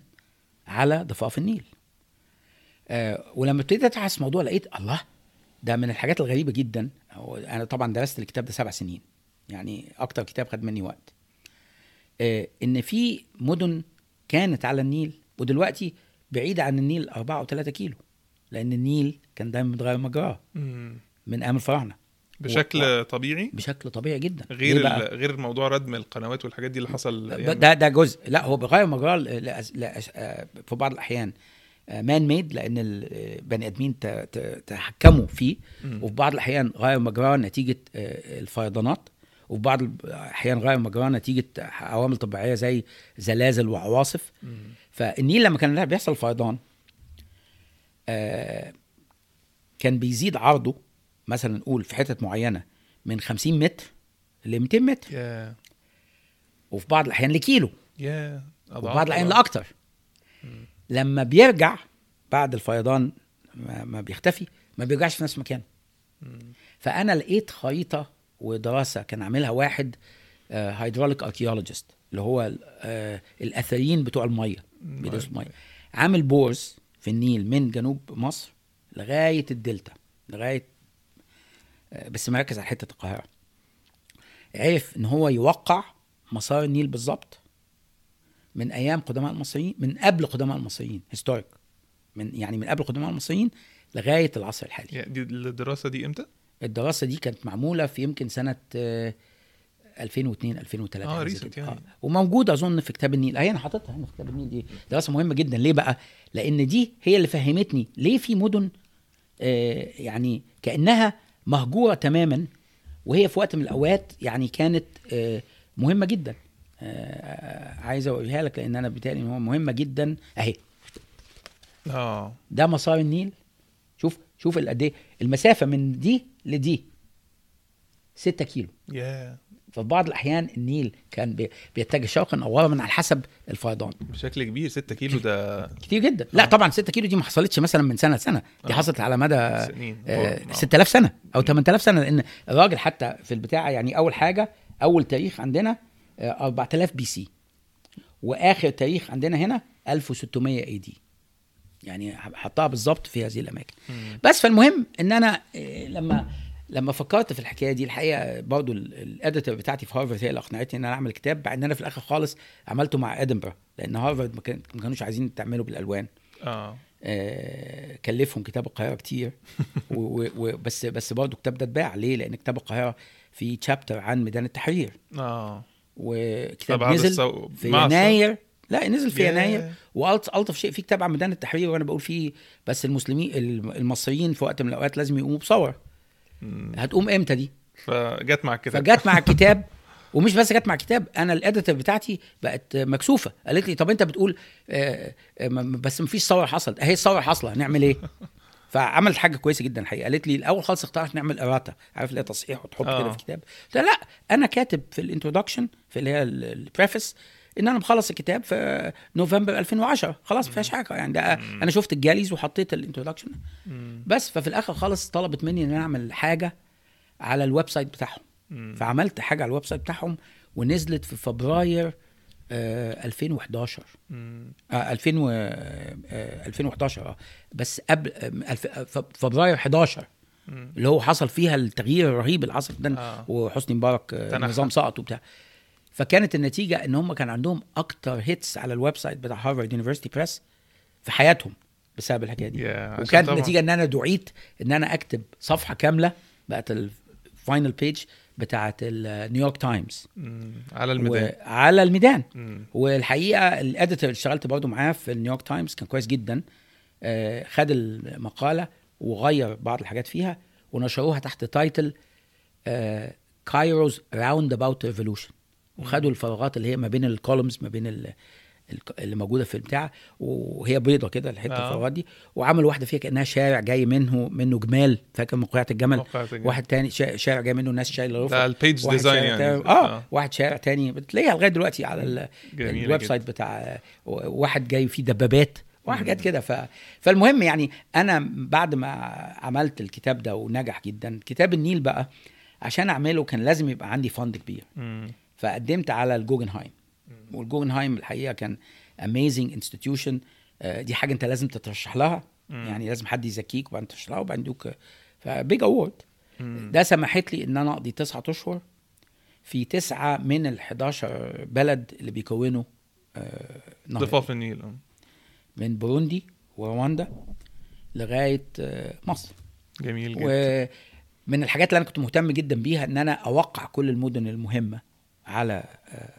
على ضفاف النيل. آه ولما ابتديت أبحث في الموضوع لقيت الله ده من الحاجات الغريبة جدا. أنا طبعا درست الكتاب ده سبع سنين. يعني أكتر كتاب خد مني وقت. إن في مدن كانت على النيل ودلوقتي بعيدة عن النيل 4 أو 3 كيلو لأن النيل كان دايما متغير مجراه. من أيام الفراعنة. بشكل طبيعي؟ بشكل طبيعي جدا. غير غير موضوع ردم القنوات والحاجات دي اللي حصل أيام- ده ده جزء. لا هو بيغير مجراه آه، في بعض الأحيان. مان ميد لأن البني آدمين تحكموا فيه. مم. وفي بعض الأحيان غير مجراه نتيجة آه، الفيضانات. وفي بعض الاحيان غير مجراه نتيجة عوامل طبيعية زي زلازل وعواصف. فالنيل لما كان بيحصل فيضان آه، كان بيزيد عرضه مثلا نقول في حتت معينة من 50 متر ل 200 متر. يا وفي بعض الأحيان لكيلو. يا وفي بعض الأحيان لأكتر. لما بيرجع بعد الفيضان ما ما بيختفي ما بيرجعش في نفس المكان فأنا لقيت خريطة ودراسة كان عاملها واحد hydraulic archaeologist اللي هو آه، الأثريين بتوع المية بيدرسوا الميه عامل bores في النيل من جنوب مصر لغاية الدلتا لغاية آه، بس مركز على حتة القاهرة. عرف إن هو يوقع مسار النيل بالظبط من أيام قدماء المصريين من قبل قدماء المصريين historic من يعني من قبل قدماء المصريين لغاية العصر الحالي. يا دي الدراسة دي إمتى؟ الدراسة دي كانت معمولة في يمكن سنة آه، 2002 2003 آه، حاجة زي recent كده. يعني. وموجود أظن في كتاب النيل. اهي أنا حاططها هنا في كتاب النيل دي. دراسة مهمة جدا. ليه بقى؟ لأن دي هي اللي فهمتني ليه في مدن آه يعني كأنها مهجورة تماما وهي في وقت من الأوقات يعني كانت آه مهمة جدا. آه عايز اوريها لك لأن أنا بيتهيألي إن هو مهمة جدا. أهي. آه. ده مسار النيل. شوف شوف قد إيه. المسافة من دي لدي 6 كيلو. يا ففي بعض الأحيان النيل كان بي- بيتجه شرقا أو غربا على حسب الفيضان. بشكل كبير 6 كيلو ده كتير جدا. لا طبعا 6 كيلو دي ما حصلتش مثلا من سنة لسنة. دي آه. حصلت على مدى سنين. آه، آه. 6000 سنة أو 8000 سنة. لأن الراجل حتى في البتاع يعني أول حاجة أول تاريخ عندنا آه، 4000 BC. وآخر تاريخ عندنا هنا 1600 اي دي يعني حطها بالظبط في هذه الأماكن. مم. بس فالمهم إن أنا آه، لما لما فكرت في الحكاية دي الحقيقة برضو ال- الاديتور بتاعتي في هارفارد هي اللي أقنعتني إن أنا أعمل كتاب بعد إن أنا في الآخر خالص عملته مع ادنبرا لأن هارفارد ما كان- ما كانوش عايزين تعمله بالألوان. آه. آه، كلفهم كتاب القاهرة كتير. و- و- و- بس برضه الكتاب ده اتباع. ليه؟ لأن كتاب القاهرة في تشابتر عن ميدان التحرير. آه. وكتاب نزل. في يناير لا نزل في. يناير. والطف ألطف شيء في كتاب عن ميدان التحرير وأنا بقول فيه بس المسلمين الم- المصريين في وقت من الأوقات لازم يقوموا بصور مم. هتقوم إمتى دي؟ فجت مع كده فجت مع الكتاب. ومش بس جت مع الكتاب أنا الاديتور بتاعتي بقت مكسوفة. قالت لي طب أنت بتقول آه، آه، م- بس مفيش ثورة حصلت. أهي الثورة حاصلة هنعمل إيه؟ فعملت حاجة كويسة جدا الحقيقة. قالت لي الأول خالص اقترحت نعمل errata عارف اللي هي تصحيح وتحط آه. كده في كتاب قلت لأ أنا كاتب في ال introduction في اللي هي ال preface إن أنا مخلص الكتاب في نوفمبر 2010 خلاص ما فيهاش حاجة يعني ده أنا شفت ال galleys وحطيت ال introduction. بس ففي الآخر خالص طلبت مني إن أنا أعمل حاجة على ال website بتاعهم. فعملت حاجة على ال website بتاعهم ونزلت في فبراير آه 2011 مم. آه 2000 و آه 2011 آه بس قبل آه آه، فبراير 11 مم. اللي هو حصل فيها التغيير الرهيب اللي حصل ده آه. وحسني مبارك آه. النظام سقط وبتاع فكانت النتيجة إن هم كان عندهم أكتر hits على ال website بتاع Harvard University Press في حياتهم بسبب الحكاية دي عشان وكانت. النتيجة إن أنا دعيت إن أنا أكتب صفحة كاملة بقت ال final page بتاعت ال New York Times. على الميدان وعلى الميدان مم. والحقيقة ال editor اللي اشتغلت برضو معاه في ال New York Times كان كويس جدا آه، خد المقالة وغير بعض الحاجات فيها ونشروها تحت title Cairo's roundabout revolution وخدوا الفراغات اللي هي ما بين ال columns ما بين ال- اللي موجودة في البتاع وهي بيضة كده الحتة آه. الفراغات دي. وعملوا واحدة فيها كأنها شارع جاي منه منه جمال فاكر موقعة الجمل؟ الجمل. واحد تاني شا- شارع جاي منه ناس شايلة رفع. ال page design يعني. تاني- آه واحد شارع تاني. بتلاقيها لغاية دلوقتي على ال web. site بتاع واحد جاي فيه دبابات وحاجات كده. ف... فالمهم يعني أنا بعد ما عملت الكتاب ده ونجح جدا كتاب النيل بقى عشان أعمله كان لازم يبقى عندي fund كبير. فقدمت على ال Guggenheim. وال Guggenheim الحقيقة كان amazing institution دي حاجة انت لازم تترشح لها. مم. يعني لازم حد يزكيك وبعدين ترشح لها وبعدين يدوك ف big award. ده سمحت لي إن أنا أقضي تسعة أشهر في تسعة من ال 11 بلد اللي بيكونوا آه، نهر. ضفاف النيل آه. من بوروندي ورواندا لغاية آه، مصر. جميل جدا. ومن الحاجات اللي أنا كنت مهتم جدا بيها إن أنا أوقع كل المدن المهمة. على آه،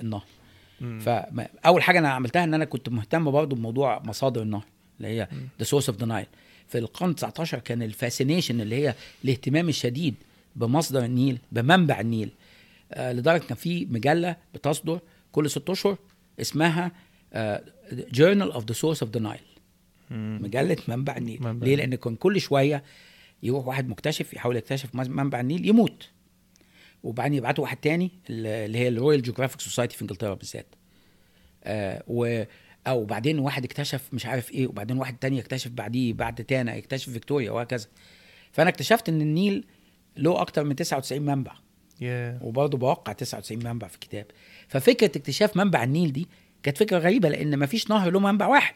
النهر. فاول حاجة أنا عملتها إن أنا كنت مهتم برضه بموضوع مصادر النهر اللي هي the source of the Nile في القرن 19 كان ال fascination اللي هي الاهتمام الشديد بمصدر النيل بمنبع النيل آه لدرجة كان في مجلة بتصدر كل ست أشهر اسمها Journal of the Source of the Nile. مجلة منبع النيل. منبع ليه. لأن كان كل شوية يروح واحد مكتشف يحاول يكتشف منبع النيل يموت. وبعدين يبعتوا واحد تاني اللي هي ال Royal Geographic Society في إنجلترا بالذات. آه و أو بعدين واحد اكتشف مش عارف إيه وبعدين واحد تاني يكتشف بعديه بعد تانا يكتشف فيكتوريا وهكذا. فأنا اكتشفت إن النيل له أكتر من 99 منبع. يا وبرضه بوقع 99 منبع في الكتاب. ففكرة اكتشاف منبع النيل دي كانت فكرة غريبة لأن ما فيش نهر له منبع واحد.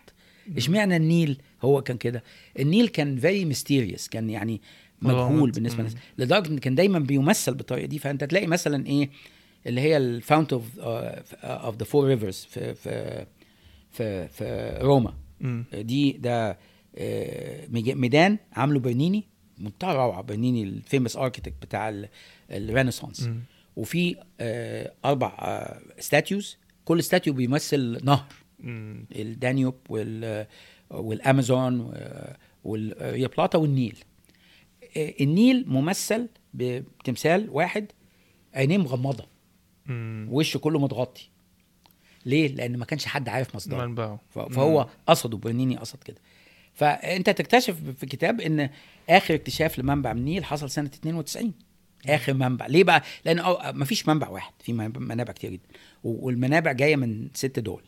اشمعنى النيل هو كان كده؟ النيل كان very mysterious كان يعني مجهول. بالنسبة. للناس لدرجة إن كان دايما بيمثل بالطريقة دي فأنت تلاقي مثلا إيه اللي هي ال Fountain of of the Four Rivers في في في في روما مم. دي ده آه، ميدان عامله برنيني منتهى روعة برنيني ال famous architect بتاع ال- ال Renaissance. وفي آه أربع آه statues كل statue بيمثل نهر. الدانيوب وال والامازون والريو بلاتا والنيل آه، النيل ممثل بتمثال واحد عينيه مغمضة. وشه كله متغطي. ليه؟ لأن ما كانش حد عارف مصدره. منبعه. فهو قصده برنيني قصد كده. فأنت تكتشف في كتاب إن آخر اكتشاف لمنبع من النيل حصل سنة 92 آخر منبع. ليه بقى؟ لأن ما فيش منبع واحد. في من- منابع كتير جدا. والمنابع جاية من ست دول.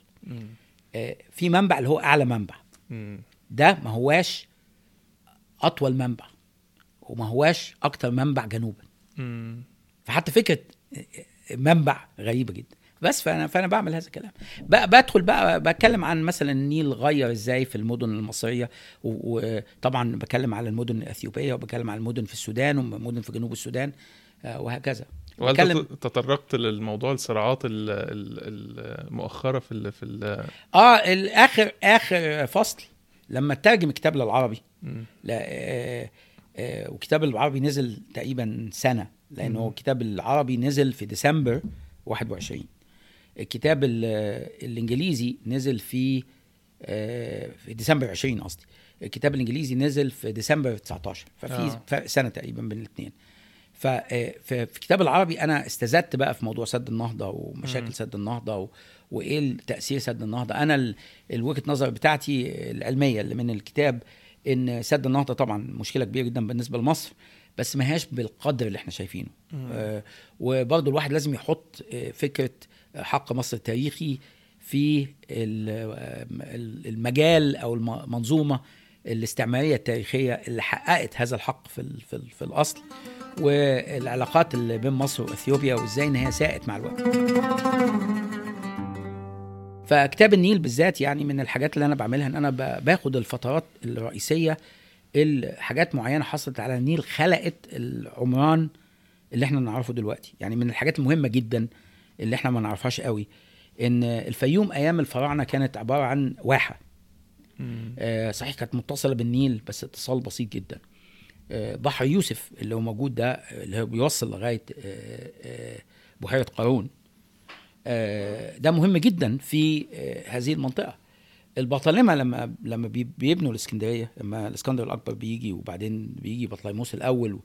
آه، في منبع اللي هو أعلى منبع. ده ما هواش أطول منبع. وما هواش أكتر منبع جنوبا. مم. فحتى فكرة منبع غريبة جدا. بس فانا فأنا بعمل هذا الكلام. بقى بدخل بقى بتكلم عن مثلا النيل غير إزاي في المدن المصرية. وطبعا بتكلم على المدن الإثيوبية وبتكلم على المدن في السودان ومدن في جنوب السودان آه، وهكذا. وهل تطرقت للموضوع الصراعات ال- ال- المؤخرة في ال في ال آه الآخر آخر فصل لما ترجم الكتاب للعربي. لا آه وكتاب العربي نزل تقريبا سنة لأن هو الكتاب العربي نزل في ديسمبر 21 الكتاب ال- الإنجليزي نزل في آه في ديسمبر 20 قصدي. الكتاب الإنجليزي نزل في ديسمبر 19 ففي آه. فرق سنة تقريبا بين الاثنين ففي الكتاب العربي أنا استزدت بقى في موضوع سد النهضة ومشاكل مم. سد النهضة و... وإيه تاثير سد النهضة. أنا ال- الوجهة نظر بتاعتي العلمية اللي من الكتاب إن سد النهضة طبعا مشكلة كبيرة جدا بالنسبة لمصر بس ما هياش بالقدر اللي إحنا شايفينه. آه وبرضه الواحد لازم يحط آه، فكرة حق مصر التاريخي في آه، ال- المجال أو المنظومه الاستعمارية التاريخية اللي حققت هذا الحق في في, في الأصل والعلاقات اللي بين مصر وإثيوبيا وإزاي إن هي ساءت مع الوقت. فكتاب النيل بالذات يعني من الحاجات اللي أنا بعملها إن أنا باخد الفترات الرئيسية الحاجات معينة حصلت على النيل خلقت العمران اللي إحنا نعرفه دلوقتي. يعني من الحاجات المهمة جدا اللي إحنا ما نعرفهاش قوي إن الفيوم أيام الفراعنة كانت عبارة عن واحة. آه، صحيح كانت متصلة بالنيل بس اتصال بسيط جدا. آه، بحر يوسف اللي هو موجود ده اللي هو بيوصل لغاية آه، آه، بحيرة قارون. ده مهم جدا في آه، هذه المنطقة. البطالمه لما لما بي- بيبنوا الإسكندرية لما الإسكندر الأكبر بيجي وبعدين بيجي بطليموس الأول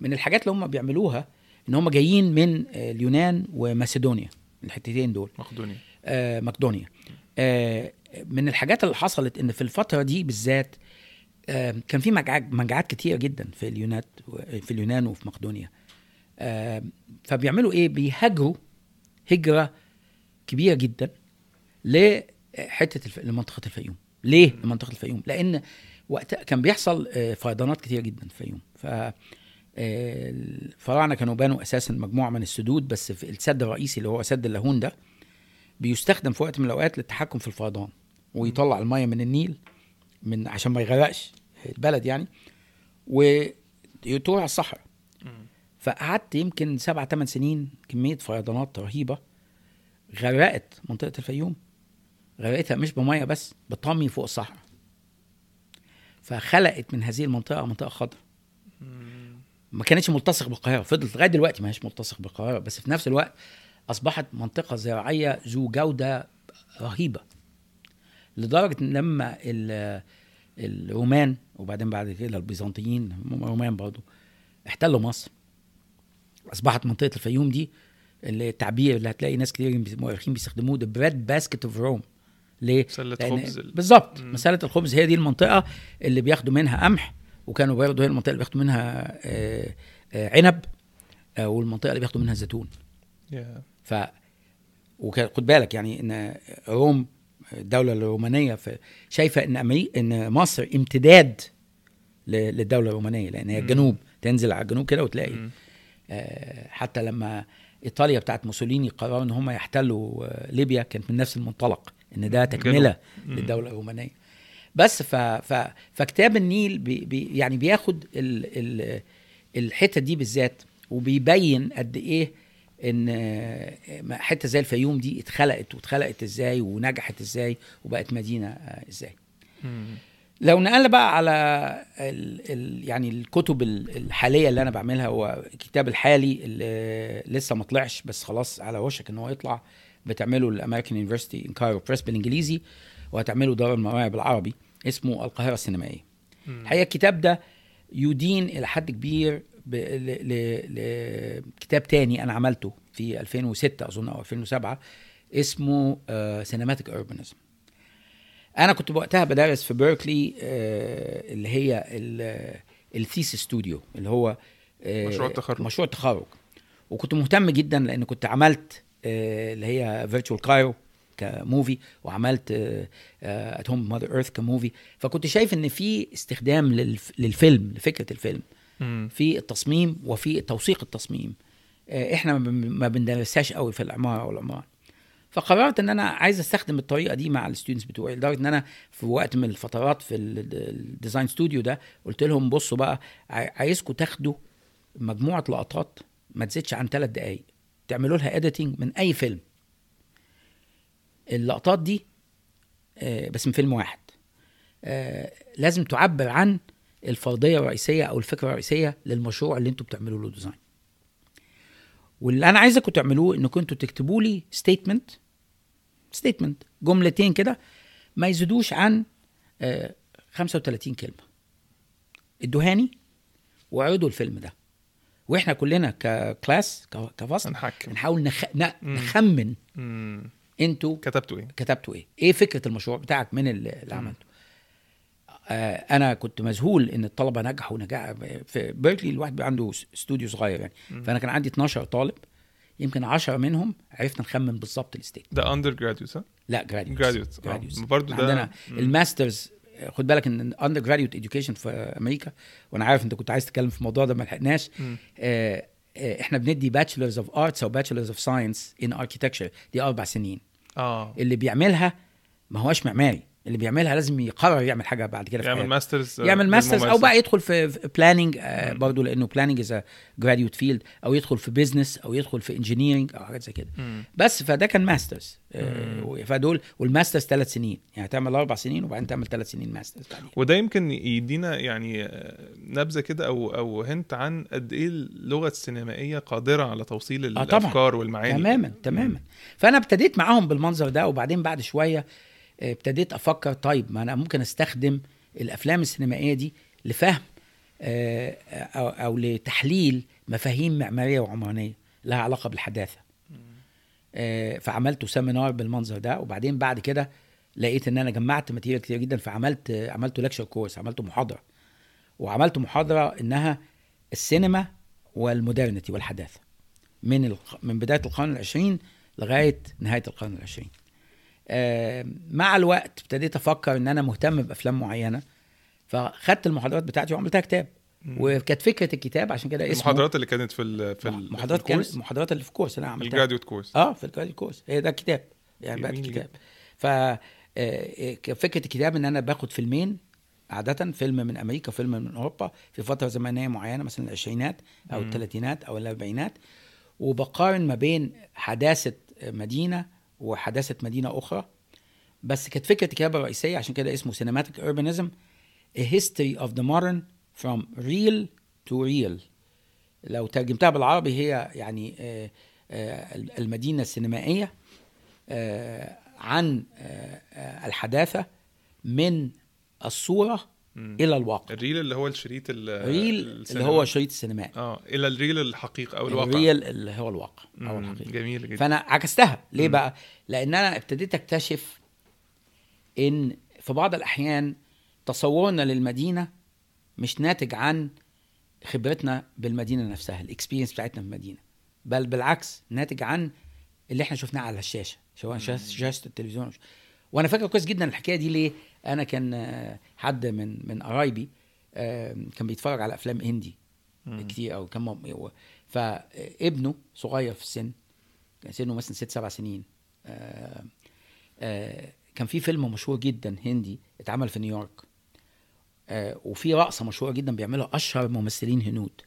من الحاجات اللي هم بيعملوها إن هم جايين من آه، اليونان وماسيدونيا الحتتين دول. مقدونيا. آه، مقدونيا. آه، من الحاجات اللي حصلت إن في الفترة دي بالذات آه، كان في مجاعات مجاعات كتيره جدا في اليونان في اليونان وفي مقدونيا. آه، فبيعملوا إيه؟ بيهاجروا هجرة كبيرة جدا لحتة الف... لمنطقة الفيوم. ليه لمنطقة الفيوم؟ لأن وقتها كان بيحصل آه، فيضانات كتيرة جدا في الفيوم. ف آه، الفراعنة كانوا بنوا أساسا مجموعة من السدود بس في السد الرئيسي اللي هو سد اللاهون ده بيستخدم في وقت من الأوقات للتحكم في الفيضان ويطلع المية من النيل من عشان ما يغرقش البلد يعني ويطوع الصحراء. مم. فقعدت يمكن سبع ثمان سنين كمية فيضانات رهيبة غرقت منطقة الفيوم. غرقتها مش بمية بس بطمي فوق الصحراء. فخلقت من هذه المنطقة منطقة خضراء. ما كانتش ملتصق بالقاهرة. فضلت لغاية دلوقتي ما هيش ملتصق بالقاهرة بس في نفس الوقت أصبحت منطقة زراعية ذو جودة رهيبة. لدرجة إن لما ال- الرومان وبعدين بعد كده البيزنطيين هم رومان برضو احتلوا مصر. أصبحت منطقة الفيوم دي التعبير اللي هتلاقي ناس كتير مؤرخين بيستخدموه the bread basket of Rome ليه؟ لأن- خبز ال- بالظبط مم. مساله الخبز هي دي المنطقة اللي بياخدوا منها قمح وكانوا برضه هي المنطقة اللي بياخدوا منها آه، آه، عنب آه، والمنطقة اللي بياخدوا منها زيتون. ف وكان خد بالك يعني إن روم الدولة الرومانية في شايفة إن أمري... إن مصر امتداد للدولة الرومانية لأن هي. الجنوب تنزل على الجنوب كده وتلاقي حتى لما إيطاليا بتاعت موسوليني قرروا إن هم يحتلوا آه، ليبيا كانت من نفس المنطلق إن ده تكملة. للدولة الرومانية بس ف... ف... فكتاب النيل بي... بي... يعني بياخد ال... ال... الحتة دي بالذات وبيبين قد إيه إن آه، حتة زي الفيوم دي اتخلقت واتخلقت إزاي ونجحت إزاي وبقت مدينة آه، إزاي. لو نقلنا بقى على ال ال يعني الكتب ال- الحالية اللي أنا بعملها هو الكتاب الحالي اللي لسه ما طلعش بس خلاص على وشك إن هو يطلع بتعمله ال American University in Cairo Press بالإنجليزي وهتعمله دار المواهب بالعربي اسمه القاهرة السينمائية. الحقيقة الكتاب ده يدين إلى حد كبير لكتاب تاني أنا عملته في 2006 أظن أو 2007 اسمه Cinematic Urbanism أنا كنت وقتها بدرس في بيركلي آه، اللي هي ال thesis studio اللي هو آه، مشروع التخرج. مشروع التخرج. وكنت مهتم جدا لأن كنت عملت آه، اللي هي Virtual Cairo ك movie وعملت At Home Mother Earth ك movie فكنت شايف إن في استخدام للف- للفيلم لفكرة الفيلم. في التصميم وفي توثيق التصميم. إحنا ما بن- ما بندرسهاش قوي في العمارة أو العمران فقررت إن أنا عايز أستخدم الطريقة دي مع ال students بتوعي لدرجة إن أنا في وقت من الفترات في ال- ال design studio ده قلت لهم بصوا بقى عاي- عايزكم تاخدوا مجموعة لقطات ما تزيدش عن ثلاث دقائق تعملوا لها editing من أي فيلم. اللقطات دي آه، بس من فيلم واحد. آه، لازم تعبر عن الفرضية الرئيسية أو الفكرة الرئيسية للمشروع اللي أنتوا بتعملوا له design واللي أنا عايزكم تعملوه انكم أنتوا تكتبوا لي statement statement جملتين كده ما يزيدوش عن آه، 35 كلمة. ادوهالي واعرضوا الفيلم ده. وإحنا كلنا ك class كفصل هنحكم نحاول نخ... ن... نخمن. أنتوا كتبتوا إيه؟ كتبتوا إيه؟ إيه فكرة المشروع بتاعك من اللي عملته؟ آه أنا كنت مذهول إن الطلبة نجحوا نجاح في بيركلي الواحد بيبقى عنده استوديو صغير يعني مم. فأنا كان عندي 12 طالب يمكن 10 منهم عرفنا نخمن بالظبط ال state ده undergraduate صح؟ لا graduate graduate برضه ده عندنا. ال masters خد بالك إن undergraduate education في أمريكا وأنا عارف أنت كنت عايز تتكلم في الموضوع ده ما لحقناش. آه، آه، إحنا بندي bachelors of arts أو bachelors of science in architecture دي أربع سنين آه اللي بيعملها ما هوش معماري اللي بيعملها لازم يقرر يعمل حاجة بعد كده يعمل. masters يعمل masters أو بقى يدخل في planning مم. برضه لأنه planning is graduate field أو يدخل في business أو يدخل في engineering أو حاجات زي كده. بس فده كان masters مم. فدول وال masters ثلاث سنين يعني تعمل أربع سنين وبعدين تعمل ثلاث سنين masters. وده يمكن يدينا يعني آه، نبذة كده أو أو hint عن قد إيه اللغة السينمائية قادرة على توصيل آه،. الأفكار والمعاني تماما تماما فأنا ابتديت معاهم بالمنظر ده وبعدين بعد شوية آه، ابتديت أفكر طيب ما أنا ممكن استخدم الافلام السينمائية دي لفهم آه، أو, أو لتحليل مفاهيم معمارية وعمرانية لها علاقة بالحداثة آه، فعملت seminar بالمنظر ده وبعدين بعد كده لقيت إن أنا جمعت material كتير جدا فعملت عملته lecture course عملته محاضرة وعملت محاضرة إنها السينما وال modernity والحداثة من. من بداية القرن العشرين لغاية نهاية القرن العشرين مع الوقت ابتديت أفكر ان أنا مهتم بافلام معينة فخدت المحاضرات بتاعتي وعملتها كتاب. وكانت فكرة الكتاب عشان كده اسمه المحاضرات اللي كانت في ال في ال- محاضرات في كانت المحاضرات اللي في ال course اللي أنا عملتها. ال graduate course. آه في الجراديوت كورس. هي ده الكتاب. يعني بقت الكتاب. ف آه، آه، فكرة الكتاب إن أنا باخد فيلمين عادة فيلم من أمريكا وفيلم من أوروبا في فترة زمنية معينة مثلا العشرينات مم. الثلاثينات أو الأربعينات وبقارن ما بين حداثة مدينة وحداثة مدينة أخرى. بس كانت فكرة الكتاب الرئيسية عشان كده اسمه Cinematic Urbanism A History of the Modern from Real to Real. لو ترجمتها بالعربي هي يعني آه، آه، المدينة السينمائية آه، عن الحداثة من الصورة مم. إلى الواقع. الريل اللي هو الشريط ال- ريل اللي السينما. هو شريط السينمائي آه إلى الريل الحقيقي أو الواقع. الريل اللي هو الواقع أو مم. الحقيقة. جميل جدا. فأنا عكستها. ليه مم. بقى؟ لأن أنا ابتديت أكتشف إن في بعض الأحيان تصورنا للمدينة مش ناتج عن خبرتنا بالمدينة نفسها الاكسبيرينس بتاعتنا في المدينة. بل بالعكس ناتج عن اللي إحنا شفناه على الشاشة سواء شاشة التلفزيون. وأنا فاكر كويس جدا الحكاية دي ليه؟ أنا كان آه، حد من من قرايبي آه، كان بيتفرج على أفلام هندي. كتير أو كم و- فابنه صغير في السن كان سنه مثلا ست سبع سنين آه، آه، كان في فيلم مشهور جدا هندي اتعمل في نيويورك آه، وفي رقصة مشهورة جدا بيعملها أشهر ممثلين هنود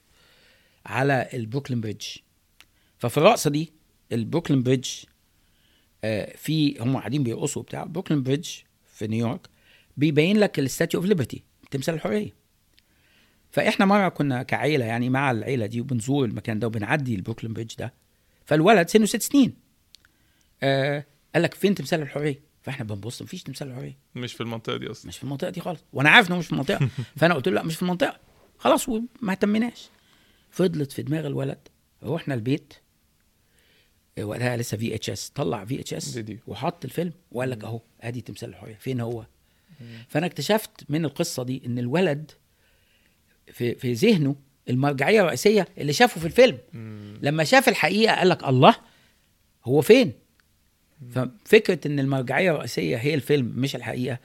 على ال Brooklyn Bridge. ففي الرقصة دي ال Brooklyn Bridge آه، في هم قاعدين بيرقصوا بتاع Brooklyn Bridge في نيويورك بيبين لك ال Statue of Liberty تمثال الحرية. فإحنا مرة كنا كعيلة يعني مع العيلة دي وبنزور المكان ده وبنعدي ال Brooklyn Bridge ده. فالولد سنه ست سنين. آه قال لك فين تمثال الحرية؟ فإحنا بنبص مفيش تمثال الحرية. مش في المنطقة دي أصلا. مش في المنطقة دي خالص. وأنا عارف إنه مش في المنطقة. فأنا قلت له لا مش في المنطقة. خلاص وما اهتمناش فضلت في دماغ الولد. رحنا البيت. وقتها لسه في اتش اس طلع في اتش اس. وحط الفيلم وقال لك أهو أدي تمثال الحرية. فين هو؟ فأنا اكتشفت من القصة دي إن الولد في في ذهنه المرجعية الرئيسية اللي شافه في الفيلم مم. لما شاف الحقيقة قال لك الله هو فين ففكرة إن المرجعية الرئيسية هي الفيلم مش الحقيقة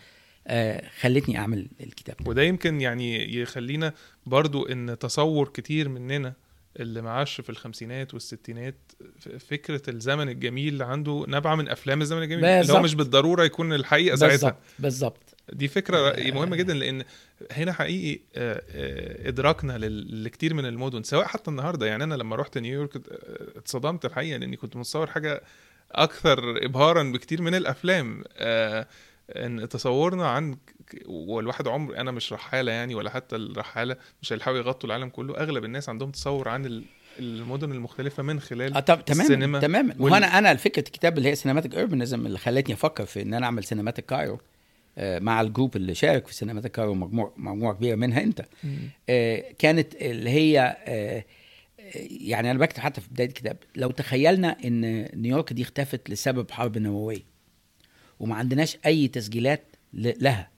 آه خلتني أعمل الكتاب ده. وده يمكن يعني يخلينا برضو إن تصور كتير مننا اللي معاش في الخمسينات والستينات فكرة الزمن الجميل اللي عنده نابعه من أفلام الزمن الجميل اللي هو. مش بالضرورة يكون الحقيقة ساعتها. بالظبط بالظبط. دي فكرة مهمة جدا لأن هنا حقيقي آه، آه، إدراكنا لكتير من المدن سواء حتى النهارده. يعني أنا لما رحت نيويورك آه، اتصدمت الحقيقة لأني كنت متصور حاجة أكثر ابهارا بكتير من الأفلام. آه، إن تصورنا عن والواحد عمر أنا مش رحالة يعني ولا حتى الرحالة مش هيحاولوا يغطوا العالم كله أغلب الناس عندهم تصور عن ال- المدن المختلفة من خلال آه طب تمام السينما تمام وال- وأنا أنا فكره الكتاب اللي هي Cinematic Urbanism اللي خلتني أفكر في إن أنا أعمل Cinematic Cairo آه، مع ال group اللي شارك في Cinematic Cairo مجموعه مجموعة كبيرة منها أنت. آه، كانت اللي هي آه، يعني أنا بكتب حتى في بداية الكتاب لو تخيلنا إن نيويورك دي اختفت لسبب حرب نووية. وما عندناش أي تسجيلات لها.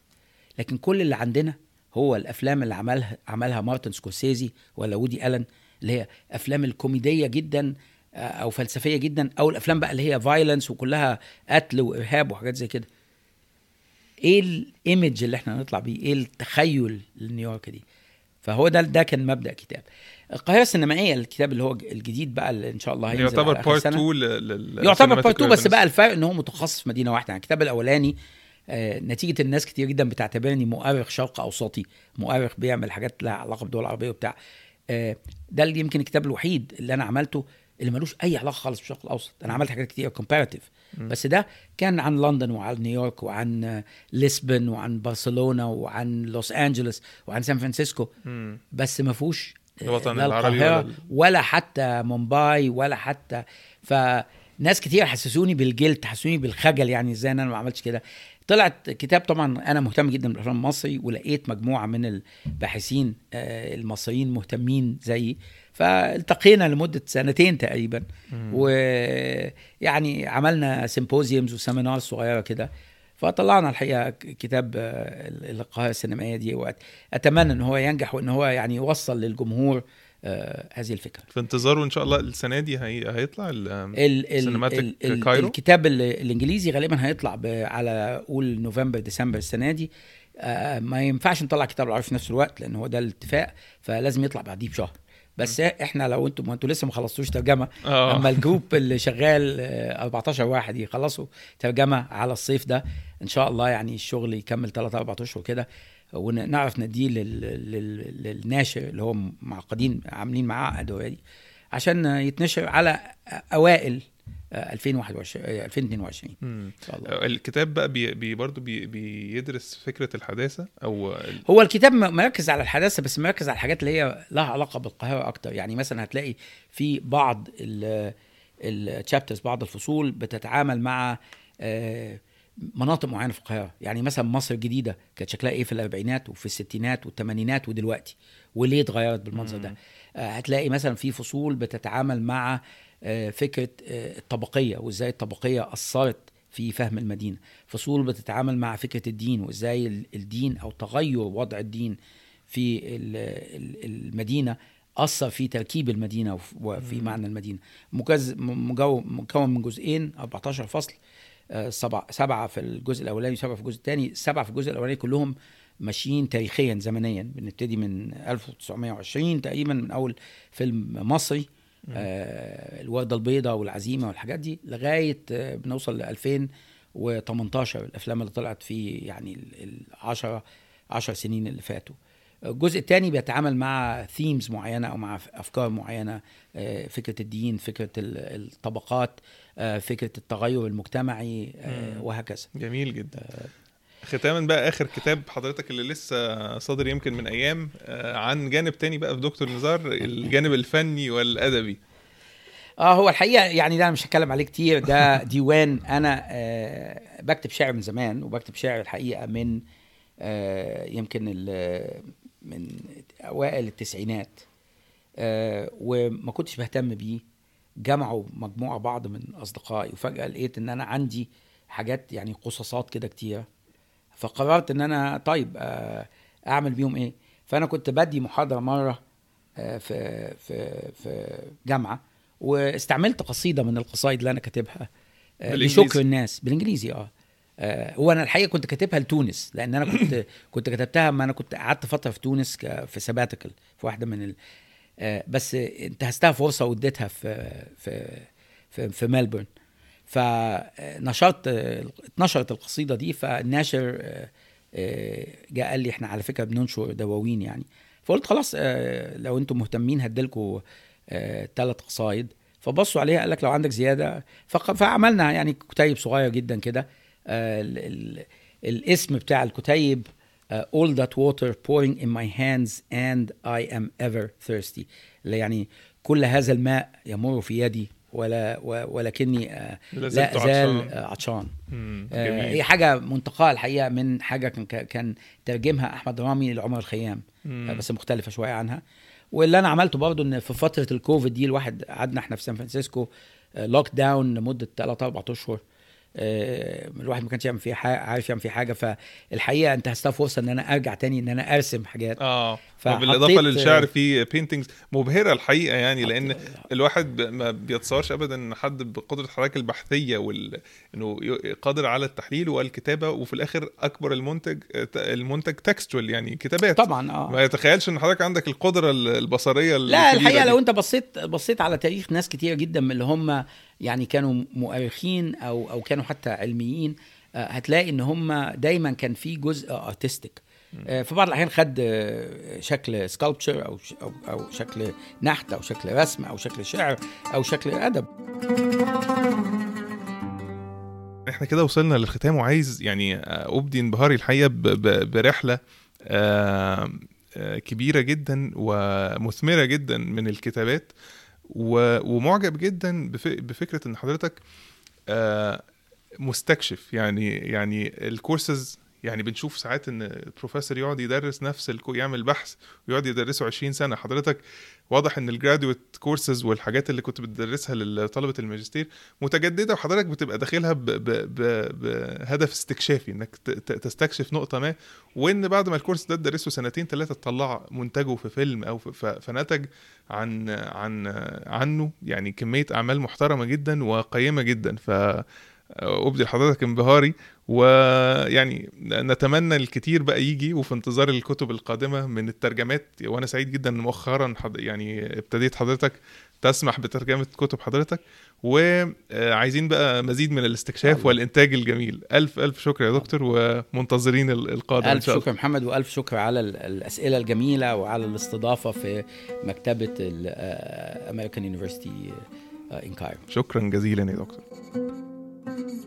لكن كل اللي عندنا هو الأفلام اللي عملها عملها مارتن سكورسيزي ولا وودي ألن اللي هي أفلام الكوميدية جدا آه، أو فلسفية جدا أو الأفلام بقى اللي هي violence وكلها قتل وإرهاب وحاجات زي كده. إيه ال image اللي إحنا نطلع بيه؟ إيه التخيل لنيويورك دي؟ فهو ده ده كان مبدأ كتاب. القاهرة السينمائية الكتاب اللي هو الجديد بقى اللي إن شاء الله هينزل يعتبر part السنة. 2 لل يعتبر part 2 بس بقى الفرق إن هو متخصص في مدينة واحدة. يعني الكتاب الأولاني آه نتيجة الناس كتير جدا بتعتبرني مؤرخ شرق أوسطي مؤرخ بيعمل حاجات لها علاقة بالدول العربية وبتاع. آه ده اللي يمكن الكتاب الوحيد اللي أنا عملته اللي ملوش أي علاقة خالص بالشرق الأوسط. أنا عملت حاجات كتير comparative بس ده كان عن لندن وعن نيويورك وعن آه، لشبونة وعن برشلونة وعن لوس أنجلوس وعن سان فرانسيسكو. بس ما فيهوش الوطن لا العربي ولا ولا حتى مومباي ولا حتى فناس كتير حسسوني بالguilt حسسوني بالخجل يعني إزاي أنا ما عملتش كده. طلعت كتاب طبعا أنا مهتم جدا بالأفلام المصري ولقيت مجموعة من الباحثين آه، المصريين مهتمين زيي. فالتقينا لمدة سنتين تقريبا. ويعني عملنا symposiums و seminar صغيرة كده. فطلعنا الحقيقة كتاب آه، القاهره السينمائية دي واتمنى إن هو ينجح وإن هو يعني يوصل للجمهور آه، هذه الفكرة. في انتظاره ان شاء الله السنة دي هي... هيطلع ال... ال ال Cinematic ال ال Cairo؟ الكتاب ال- الإنجليزي غالبا هيطلع ب- على قول نوفمبر ديسمبر السنة دي. آه ما ينفعش نطلع كتاب العربي في نفس الوقت لأن هو ده الاتفاق فلازم يطلع بعديه بشهر. بس إحنا لو أنتم ما أنتوا لسه ما خلصتوش ترجمة آه. أما ال group اللي شغال آه، 14 واحد يخلصوا ترجمة على الصيف ده إن شاء الله يعني الشغل يكمل 3 4 أشهر كده ونعرف نديه لل... لل... للناشر اللي هو معقدين عاملين معاه دي عشان يتنشر على أوائل آه، 2021 آه، 2022 مم. إن شاء الله. الكتاب بقى بي... بي برضه بي... بيدرس فكرة الحداثة أو ال- هو الكتاب مركز على الحداثة بس مركز على الحاجات اللي هي لها علاقة بالقاهرة أكتر. يعني مثلا هتلاقي في بعض الشابترز بعض الفصول بتتعامل مع آه، مناطق معينة في القاهرة. يعني مثلا مصر الجديدة كانت شكلها إيه في الأربعينات وفي الستينات والثمانينات ودلوقتي؟ وليه اتغيرت بالمنظر ده؟ آه، هتلاقي مثلا في فصول بتتعامل مع آه، فكرة آه، الطبقية وإزاي الطبقية أثرت في فهم المدينة فصول بتتعامل مع فكرة الدين وإزاي ال- الدين أو تغير وضع الدين في ال- ال- المدينة أثر في تركيب المدينة وف- وفي معنى المدينة. مكون من جزئين 14 فصل آه، سبعة سبعة في الجزء الأولاني وسبعة في الجزء الثاني. سبعة في الجزء الأولاني كلهم ماشيين تاريخيا زمنيا. بنبتدي من 1920 تقريبا من أول فيلم مصري. آه الوردة البيضاء والعزيمة والحاجات دي لغاية آه بنوصل ل 2018 الأفلام اللي طلعت في يعني العشرة عشر سنين اللي فاتوا. الجزء الثاني بيتعامل مع ثيمز معينة أو مع أفكار معينة آه، فكرة الدين فكرة ال- الطبقات آه، فكرة التغير المجتمعي. وهكذا. جميل جدا. ختاما بقى آخر كتاب حضرتك اللي لسه صادر يمكن من أيام آه، عن جانب تاني بقى في دكتور نزار الجانب الفني والأدبي. آه هو الحقيقة يعني ده أنا مش هتكلم عليه كتير ده ديوان أنا آه بكتب شعر من زمان وبكتب شعر الحقيقة من آه يمكن من أوائل التسعينات آه وما كنتش بهتم بيه. جمعوا مجموعة بعض من أصدقائي وفجأة لقيت إن أنا عندي حاجات يعني قصصات كده كتيره فقررت إن أنا طيب آه أعمل بيهم إيه؟ فأنا كنت بدي محاضرة مرة آه في في في جامعة واستعملت قصيدة من القصائد اللي أنا كاتبها آه،؟ لشكر الناس بالإنجليزي آه. هو أنا الحقيقة كنت كاتبها لتونس لأن أنا كنت كنت كتبتها ما أنا كنت قعدت فترة في تونس في sabbatical في واحدة من ال... بس انتهزتها فرصة واديتها في في في, في ملبورن. فنشرت اتنشرت القصيدة دي فالناشر آه، آه، جاء قال لي إحنا على فكرة بننشر دواوين يعني. فقلت خلاص آه، لو أنتم مهتمين هديلكوا ثلاث قصايد. فبصوا عليها قال لك لو عندك زيادة فعملنا يعني كتيب صغير جدا كده. ال- ال- الاسم بتاع الكتيب all that water pouring in my hands and I am ever thirsty. اللي يعني كل هذا الماء يمر في يدي ولا ولكني آه، لا أزال عطشان. آه،. هي حاجة منتقاة الحقيقة من حاجة كان كان ترجمها أحمد رامي لعمر الخيام مم. آه، بس مختلفة شوية عنها واللي أنا عملته برضو إن في فترة الكوفيد دي الواحد قعدنا إحنا في سان فرانسيسكو lockdown لمدة 3 4 أشهر الواحد ما كانش يعمل فيه حاجة عارف يعمل فيه حاجة. فالحقيقة انتهزتها فرصة إن أنا أرجع تاني إن أنا أرسم حاجات. آه. فحطيت- بالاضافه للشعر في paintings مبهرة الحقيقة يعني لأن الواحد ب- ما بيتصورش ابدا إن حد بقدرة الحركه البحثية وال إنه قادر على التحليل والكتابة وفي الآخر أكبر المنتج المنتج تكستوال يعني كتابات. طبعا آه. ما يتخيلش إن حضرتك عندك القدرة البصرية لا الحقيقة دي. لو أنت بصيت بصيت على تاريخ ناس كتير جدا من اللي هم يعني كانوا مؤرخين أو أو كانوا حتى علميين آه، هتلاقي إن هم دايما كان في جزء ارتستيك في بعض الأحيان خد آه، شكل سكالبتشر أو أو شكل نحت أو شكل رسم أو شكل شعر أو شكل أدب. إحنا كده وصلنا للختام وعايز يعني آه، أبدي انبهاري الحقيقة برحلة آه، آه، كبيرة جدا ومثمرة جدا من الكتابات. ومعجب جدا بف- بفكرة إن حضرتك آه، مستكشف. يعني يعني الكورسز يعني بنشوف ساعات إن البروفيسور يقعد يدرس نفس ال co- يعمل بحث ويقعد يدرسه 20 سنة. حضرتك واضح إن ال graduate courses والحاجات اللي كنت بتدرسها لطلبة الماجستير متجددة وحضرتك بتبقى داخلها بهدف استكشافي إنك تستكشف نقطة ما وإن بعد ما الكورس ده تدرسه سنتين ثلاثة تطلع منتجه في فيلم أو فنتج عن عن عنه. يعني كمية أعمال محترمة جدا وقيمة جدا. ف أبدي لحضرتك انبهاري. ويعني نتمنى الكتير بقى يجي وفي انتظار الكتب القادمة من الترجمات. وأنا سعيد جدا إن مؤخرا حض... يعني ابتديت حضرتك تسمح بترجمة كتب حضرتك. وعايزين بقى مزيد من الاستكشاف الله. والإنتاج الجميل. ألف ألف شكر يا دكتور. ومنتظرين ال- القادم إن شاء الله. ألف شكر محمد وألف شكر على ال- الأسئلة الجميلة وعلى الاستضافة في مكتبة ال American University in Cairo شكرا جزيلا يا دكتور. Mm-hmm.